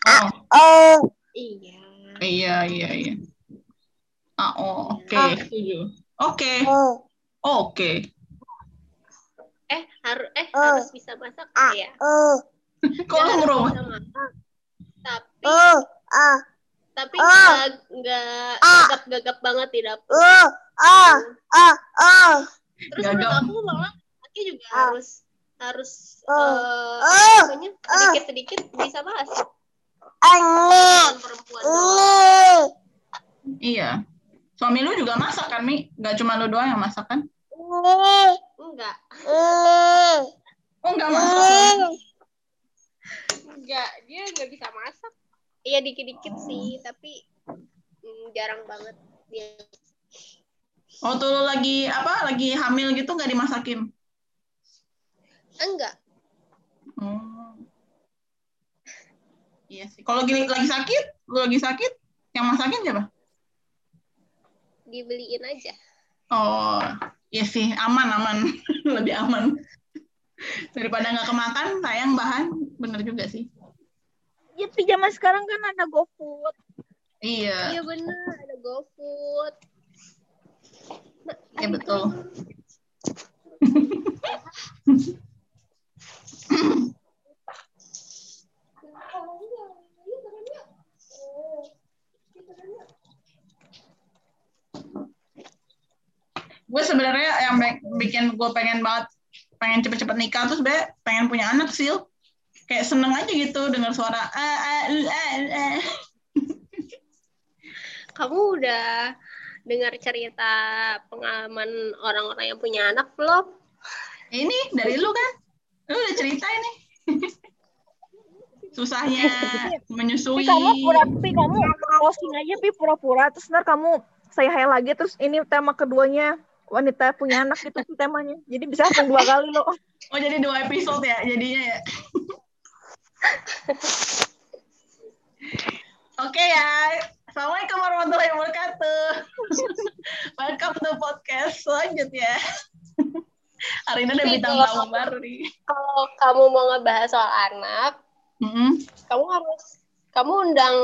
Oh, oh. Iya. iya iya iya. Ah, oh, oke, Ah. setuju. Oke, Oh, oke. Eh, harus eh Oh. harus bisa masak Ah. ya. oh, Kok lu merubah? Bisa masak. Tapi oh, ah, tapi Oh. nggak nggak Ah. gagap-gagap banget di dapur. oh, ah, ah, ah. Terus Gagap. menurut aku malah laki juga Ah. harus harus Oh. eh, Oh. apa namanya sedikit-sedikit bisa masak. Aneh, Perempuan. Iya. Suami lu juga masak kan, Mi? Gak cuma lu doang yang masak kan? Enggak, Oh, enggak masak. enggak dia nggak bisa masak. Iya dikit-dikit sih, tapi mm, jarang banget dia. Waktu lu lagi apa? Lagi hamil gitu nggak dimasakin? Enggak, Oh. Iya sih. Kalau gini lagi sakit, lu lagi sakit, yang masakin siapa? dibeliin aja. Oh, iya sih, aman aman, (laughs) lebih aman daripada nggak kemakan. Sayang bahan, bener juga sih. Ya, tapi zaman sekarang kan ada GoFood. Iya, Iya bener, ada GoFood. Iya betul. (laughs) (laughs) gue sebenarnya yang bik- bikin gue pengen banget pengen cepet-cepet nikah tuh sebenarnya pengen punya anak sih kayak seneng aja gitu dengar suara ah, ah, uh, ah, ah. (laughs) Kamu udah dengar cerita pengalaman orang-orang yang punya anak belum? ini dari lu kan? Lu udah cerita ini. (laughs) Susahnya menyusui. Pi kamu pura pi kamu posting aja pi pura-pura. Terus ntar kamu saya lagi terus ini tema keduanya wanita punya anak itu tuh temanya jadi bisa langsung dua kali loh oh jadi dua episode ya jadinya ya Oke ya, Assalamualaikum warahmatullahi wabarakatuh. Welcome to podcast selanjutnya. Hari ini ada bintang kalau- tamu baru nih. Kalau kamu mau ngebahas soal anak, Mm-mm. kamu harus kamu undang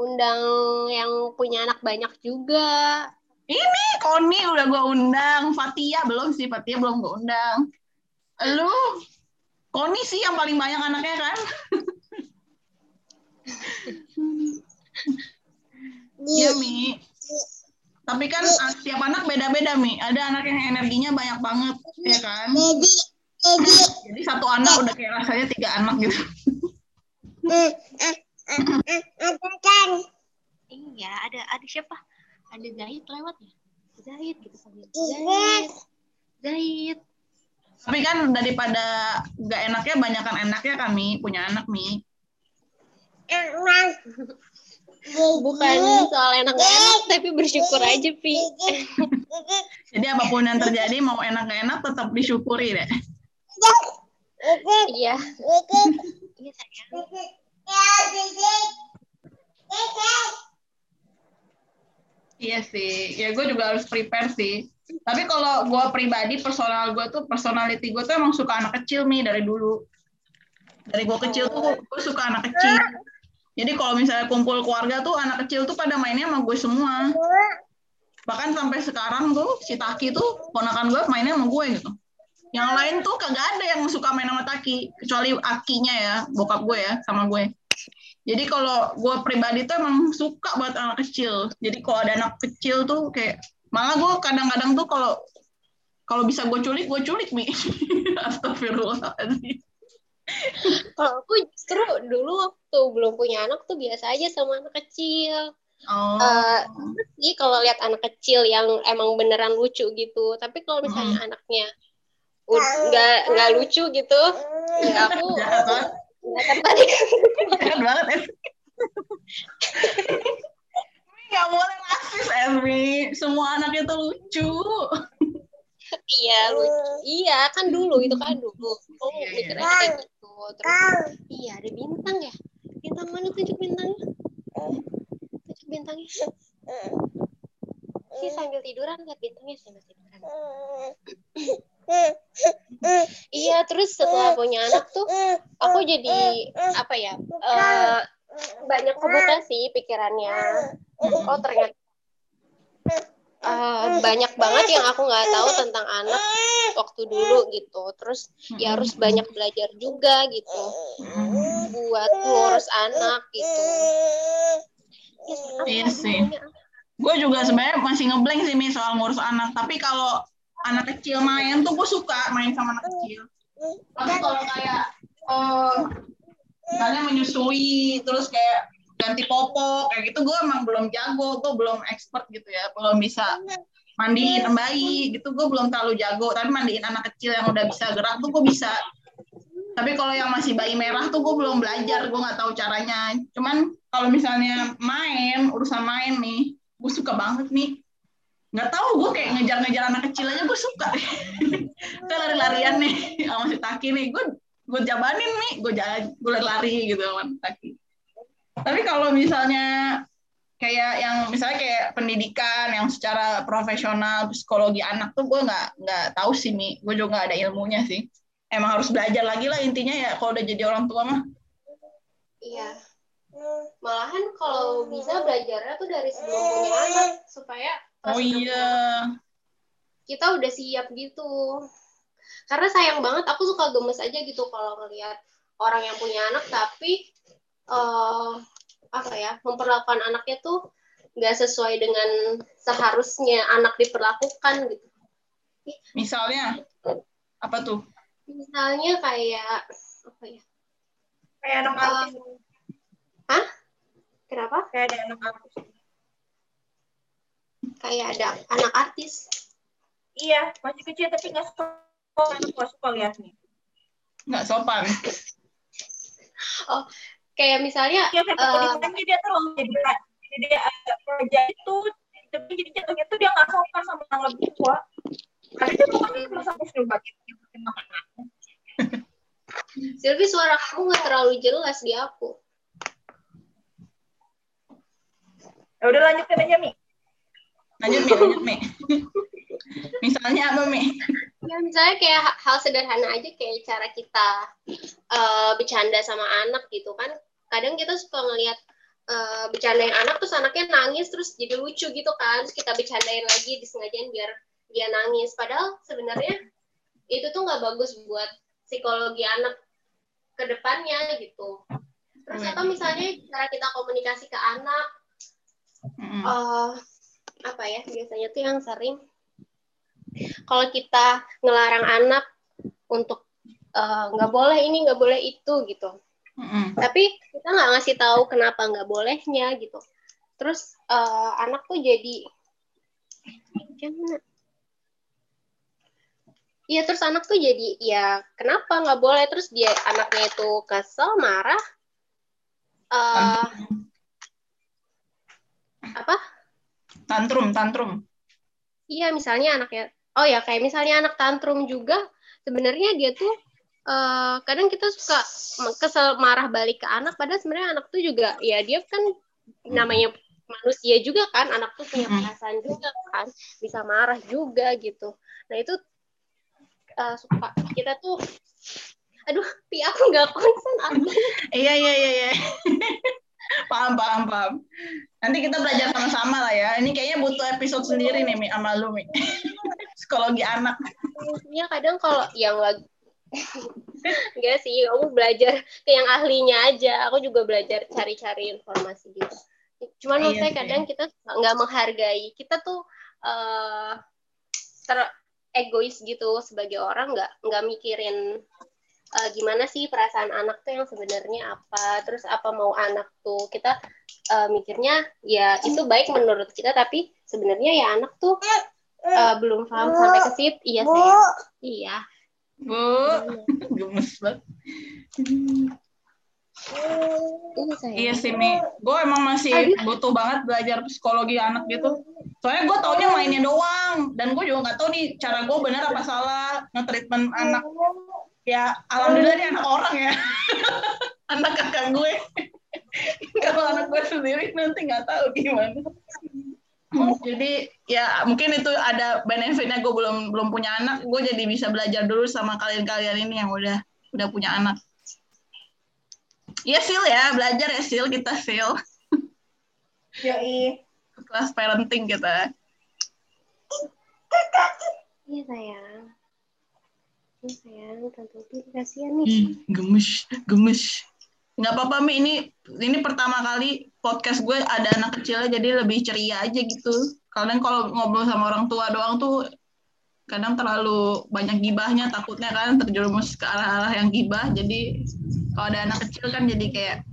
undang yang punya anak banyak juga. Ini Koni udah gue undang, Fatia belum sih, Fatia belum gue undang. Lu, Koni sih yang paling banyak anaknya kan? Iya Mi. Tapi kan ah, tiap anak beda-beda Mi. Ada anak yang energinya banyak banget, ya kan? Jadi, jadi, Jadi satu anak udah kayak rasanya tiga anak gitu. eh, eh, eh, eh, ada kan? Iya, ada ada siapa? Ada Zahid lewat ya? Zahid gitu sambil Iya. Zahid. Tapi kan daripada gak enaknya banyakan enaknya kami punya anak Mi. Emang. Bukan soal enak gak enak, tapi bersyukur aja, Pi. Jadi apa pun yang terjadi mau enak gak enak tetap disyukuri deh. Iya. Iya, sayang. Iya sih, ya gue juga harus prepare sih. Tapi kalau gue pribadi, personal gue tuh, personality gue tuh emang suka anak kecil nih dari dulu. Dari gue kecil tuh gue suka anak kecil. Jadi kalau misalnya kumpul keluarga tuh anak kecil tuh pada mainnya sama gue semua. Bahkan sampai sekarang tuh si Taki tuh ponakan gue mainnya sama gue gitu. Yang lain tuh kagak ada yang suka main sama Taki, kecuali Akinya ya, bokap gue ya, sama gue. Jadi kalau gue pribadi tuh emang suka buat anak kecil. Jadi kalau ada anak kecil tuh kayak malah gue kadang-kadang tuh kalau kalau bisa gue culik, gue culik nih. (laughs) Astagfirullahaladzim. Kalau aku justru dulu waktu belum punya anak tuh biasa aja sama anak kecil. Oh. Sih kalau lihat anak kecil yang emang beneran lucu gitu. Tapi kalau misalnya anaknya ud- nggak nggak lucu gitu, ya (laughs) aku Nggak tertarik. Jahat banget ya. Nggak boleh rasis, Esmi. Semua anaknya tuh lucu. Iya, lucu. Iya, kan dulu itu kan dulu. Oh, Iya, iya. mikirnya kayak gitu. Terus iya, ada bintang ya. Bintang mana tunjuk bintangnya? Tunjuk bintangnya. Sih sambil tiduran lihat bintangnya sambil tiduran. Iya, terus setelah punya anak tuh aku jadi apa ya? eh, banyak kebuka sih pikirannya. Oh, ternyata eh, banyak banget yang aku nggak tahu tentang anak waktu dulu gitu. Terus ya harus banyak belajar juga gitu buat ngurus anak gitu. Apa Iya sih. namanya? Gue juga sebenarnya masih ngeblank sih Mi soal ngurus anak. Tapi kalau anak kecil main tuh gue suka main sama anak kecil. Tapi kalau kayak eh, misalnya menyusui terus kayak ganti popok kayak gitu gue emang belum jago, gue belum expert gitu ya, belum bisa mandiin bayi gitu gue belum terlalu jago. Tapi mandiin anak kecil yang udah bisa gerak tuh gue bisa. Tapi kalau yang masih bayi merah tuh gue belum belajar, gue nggak tahu caranya. Cuman kalau misalnya main, urusan main nih, gue suka banget nih. Nggak tahu gue kayak ngejar-ngejar anak kecil aja gue suka. (laughs) Kita lari-larian nih sama si Taki nih, gue gue jabanin nih, gue jalan, gue lari gitu sama Taki. Tapi kalau misalnya kayak yang misalnya kayak pendidikan yang secara profesional psikologi anak tuh gue nggak nggak tahu sih mi gue juga nggak ada ilmunya sih emang harus belajar lagi lah intinya ya kalau udah jadi orang tua mah Iya. Malahan kalau bisa belajarnya tuh dari sebelum punya anak supaya pas oh udah iya kita udah siap gitu. Karena sayang banget aku suka gemes aja gitu kalau ngelihat orang yang punya anak tapi eh apa ya memperlakukan anaknya tuh nggak sesuai dengan seharusnya anak diperlakukan gitu. Misalnya apa tuh? Misalnya kayak apa ya? Kayak anak. Um, Hah? Kenapa? Kayak ada anak artis. Kayak ada anak artis. Iya, masih kecil tapi nggak. Anak nggak suka liatnya. Nggak sopan. Kayak misalnya Iya, kayak Eh. uh, dia terlalu jadi jadi dia agak kerja itu tapi jadi jatuhnya tuh dia nggak sopan sama yang lebih tua. Ada dia kan terus aku suruh bagi (laughs) Silvi suara kamu nggak terlalu jelas di aku. Ya udah lanjutin aja Mi. Lanjut Mi, lanjut Mi. (laughs) Misalnya apa Mi? Ya misalnya kayak ha- hal sederhana aja kayak cara kita eh, bercanda sama anak gitu kan. Kadang kita suka ngelihat eh, bercandain anak terus anaknya nangis terus jadi lucu gitu kan. Terus kita bercandain lagi disengajain biar dia nangis. Padahal sebenarnya itu tuh nggak bagus buat psikologi anak ke depannya gitu. Terus atau misalnya cara kita komunikasi ke anak Mm-mm. eh apa ya biasanya tuh yang sering kalau kita ngelarang anak untuk eh, nggak boleh ini nggak boleh itu gitu. Mm-mm. tapi kita nggak ngasih tahu kenapa nggak bolehnya gitu. Terus eh, anak tuh jadi gimana Iya terus anak tuh jadi ya kenapa nggak boleh? Terus dia anaknya itu kesel marah eh apa Tantrum, tantrum. Iya, misalnya anaknya, oh ya kayak misalnya anak tantrum juga, sebenarnya dia tuh eh, kadang kita suka kesel marah balik ke anak, padahal sebenarnya anak tuh juga, ya dia kan namanya manusia juga kan, anak tuh punya perasaan juga kan, bisa marah juga gitu. Nah itu eh, suka kita tuh, aduh, pi aku nggak konsen. Iya, iya, iya, iya. (laughs) paham, paham, paham. Nanti kita belajar sama-sama lah ya. Ini kayaknya butuh episode sendiri nih, Mi, sama lu, Mi. (laughs) Psikologi anak. Intinya kadang kalau yang lagi (laughs) Enggak sih, kamu belajar ke yang ahlinya aja. Aku juga belajar cari-cari informasi gitu. Cuman Iya maksudnya kadang kita nggak menghargai. Kita tuh eh ter egois gitu sebagai orang nggak nggak mikirin eh, gimana sih perasaan anak tuh yang sebenarnya apa, terus apa mau anak tuh kita eh, mikirnya ya itu baik menurut kita tapi sebenarnya ya anak tuh eh, belum paham sampai ke situ. Iya saya. Iya. Bu, gemes banget. Iya saya. Iya sih, Mi. Gue emang masih butuh banget belajar psikologi anak gitu. Soalnya gue taunya mainnya doang. Dan gue juga nggak tahu nih cara gue benar apa salah nge-treatment anak. Ya, alhamdulillah dia anak orang ya. (laughs) anak kakak gue. (laughs) Kalau anak gue sendiri nanti nggak tahu gimana. Hmm, Jadi ya mungkin itu ada benefitnya gue belum belum punya anak, gue jadi bisa belajar dulu sama kalian-kalian ini yang udah udah punya anak. Iya Sil ya, belajar ya Sil, kita Sil. (laughs) Yoi. Kelas parenting kita. Iya sayang. Sayang, tante Upi kasihan nih. Ih, gemes, gemes. Nggak apa-apa Mi, ini ini pertama kali podcast gue ada anak kecilnya jadi lebih ceria aja gitu. Kadang kalau ngobrol sama orang tua doang tuh kadang terlalu banyak gibahnya takutnya kan terjerumus ke arah-arah yang gibah jadi kalau ada anak kecil kan jadi kayak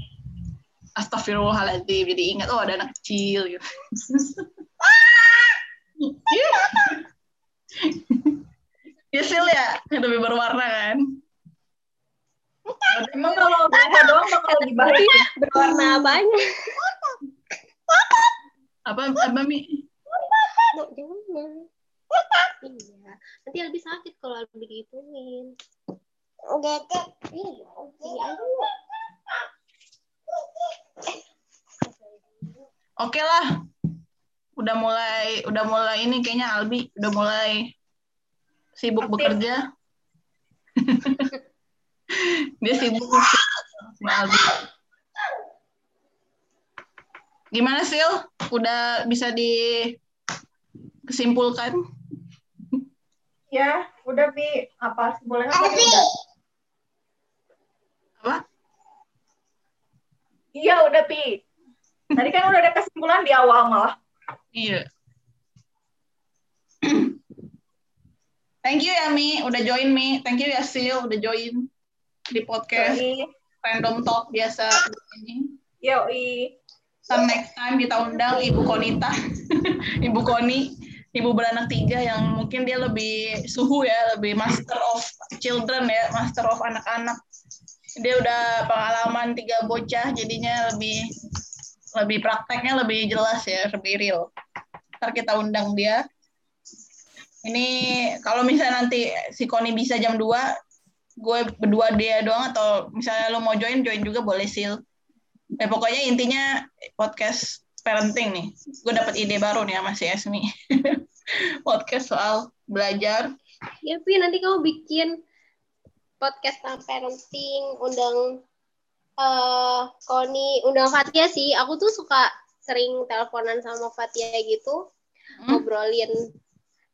astagfirullahaladzim jadi ingat oh ada anak kecil gitu (laughs) ya Sil ya lebih berwarna kan Emang kalau mereka doang bakal lebih baik. Berwarna apanya? apa apa mi jangan. Iya. Nanti lebih sakit kalau lebih digituin. Iya, iya. Oke lah. Udah mulai udah mulai ini kayaknya Albi udah mulai sibuk Aktif. bekerja. (laughs) Dia sibuk. Gimana Sil? Udah bisa dikesimpulkan? Ya, udah Pi. Apa sih boleh apa udah? Apa? Iya, udah Pi. Tadi kan udah ada kesimpulan di awal malah. Iya. Thank you ya Mi, udah join Mi. Thank you ya Sil, udah join di podcast Yoi. Random Talk biasa ini. Yoi. Some next time kita undang Ibu Konita, (laughs) Ibu Koni, Ibu beranak tiga yang mungkin dia lebih suhu ya, lebih master of children ya, master of anak-anak. Dia udah pengalaman tiga bocah, jadinya lebih lebih prakteknya lebih jelas ya, lebih real. Ntar kita undang dia. Ini kalau misalnya nanti si Koni bisa jam 2, gue berdua dia doang atau misalnya lo mau join, join juga boleh sil. Ya pokoknya intinya podcast parenting nih. Gue dapat ide baru nih sama si Esmi. (laughs) podcast soal belajar. Ya, Pi, nanti kamu bikin podcast tentang parenting, undang eh Koni, undang Fatia sih. Aku tuh suka sering teleponan sama Fatia gitu, Hmm? ngobrolin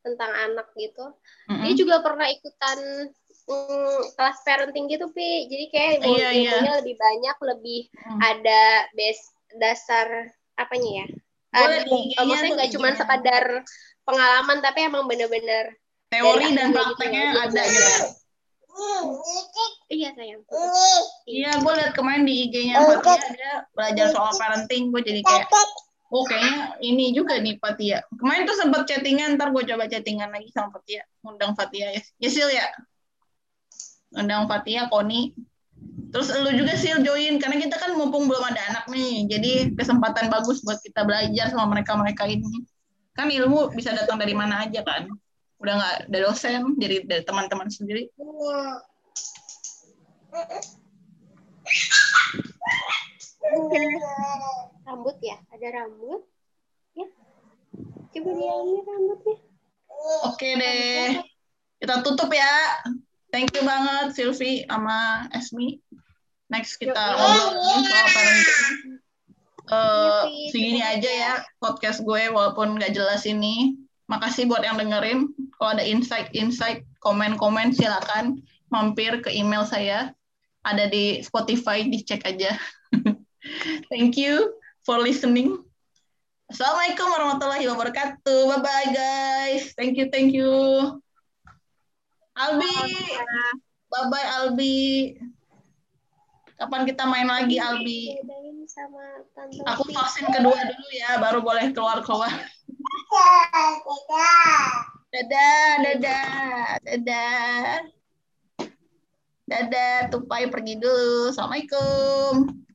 tentang anak gitu. Mm-mm. Dia juga pernah ikutan mm, kelas parenting gitu, Pi. Jadi kayak ilmu- Iya, iya. ilmunya lebih banyak, lebih Hmm. ada base dasar apanya ya? Boleh Ada- di maksudnya nggak cuma IG-nya. sekadar pengalaman, tapi emang bener-bener Teori dan gitu prakteknya loh, ada gitu. iya sayang. Iya, gue liat kemarin di IG-nya Fatia dia belajar soal parenting. Gue jadi kayak, oh kayaknya ini juga nih Fatia. Kemarin tuh sempet chattingan, ntar gue coba chattingan lagi sama Fatia. Undang Fatia ya. Ya Sil ya? Undang Fatia, Koni. Terus lu juga Sil join, karena kita kan mumpung belum ada anak nih. Jadi kesempatan bagus buat kita belajar sama mereka-mereka ini. Kan ilmu bisa datang dari mana aja kan. Udah nggak dari dosen, jadi dari teman-teman sendiri. Rambut ya, ada rambut. Ya. Coba diambil rambutnya. Oke deh. Kita tutup ya. Thank you banget Silvi sama Esmi. Next kita soal parenting. Eh, Silvi, segini aja ya podcast gue walaupun nggak jelas ini. Makasih buat yang dengerin. Kalau ada insight-insight, komen-komen silakan mampir ke email saya. Ada di Spotify, dicek aja. (laughs) Thank you for listening. Assalamualaikum warahmatullahi wabarakatuh. Bye bye guys. Thank you, thank you. Albi. Bye bye Albi. Kapan kita main lagi Albi? Aku vaksin kedua dulu ya, baru boleh keluar-keluar. Dadah, dadah, dadah. Dadah, tupai pergi dulu. Assalamualaikum.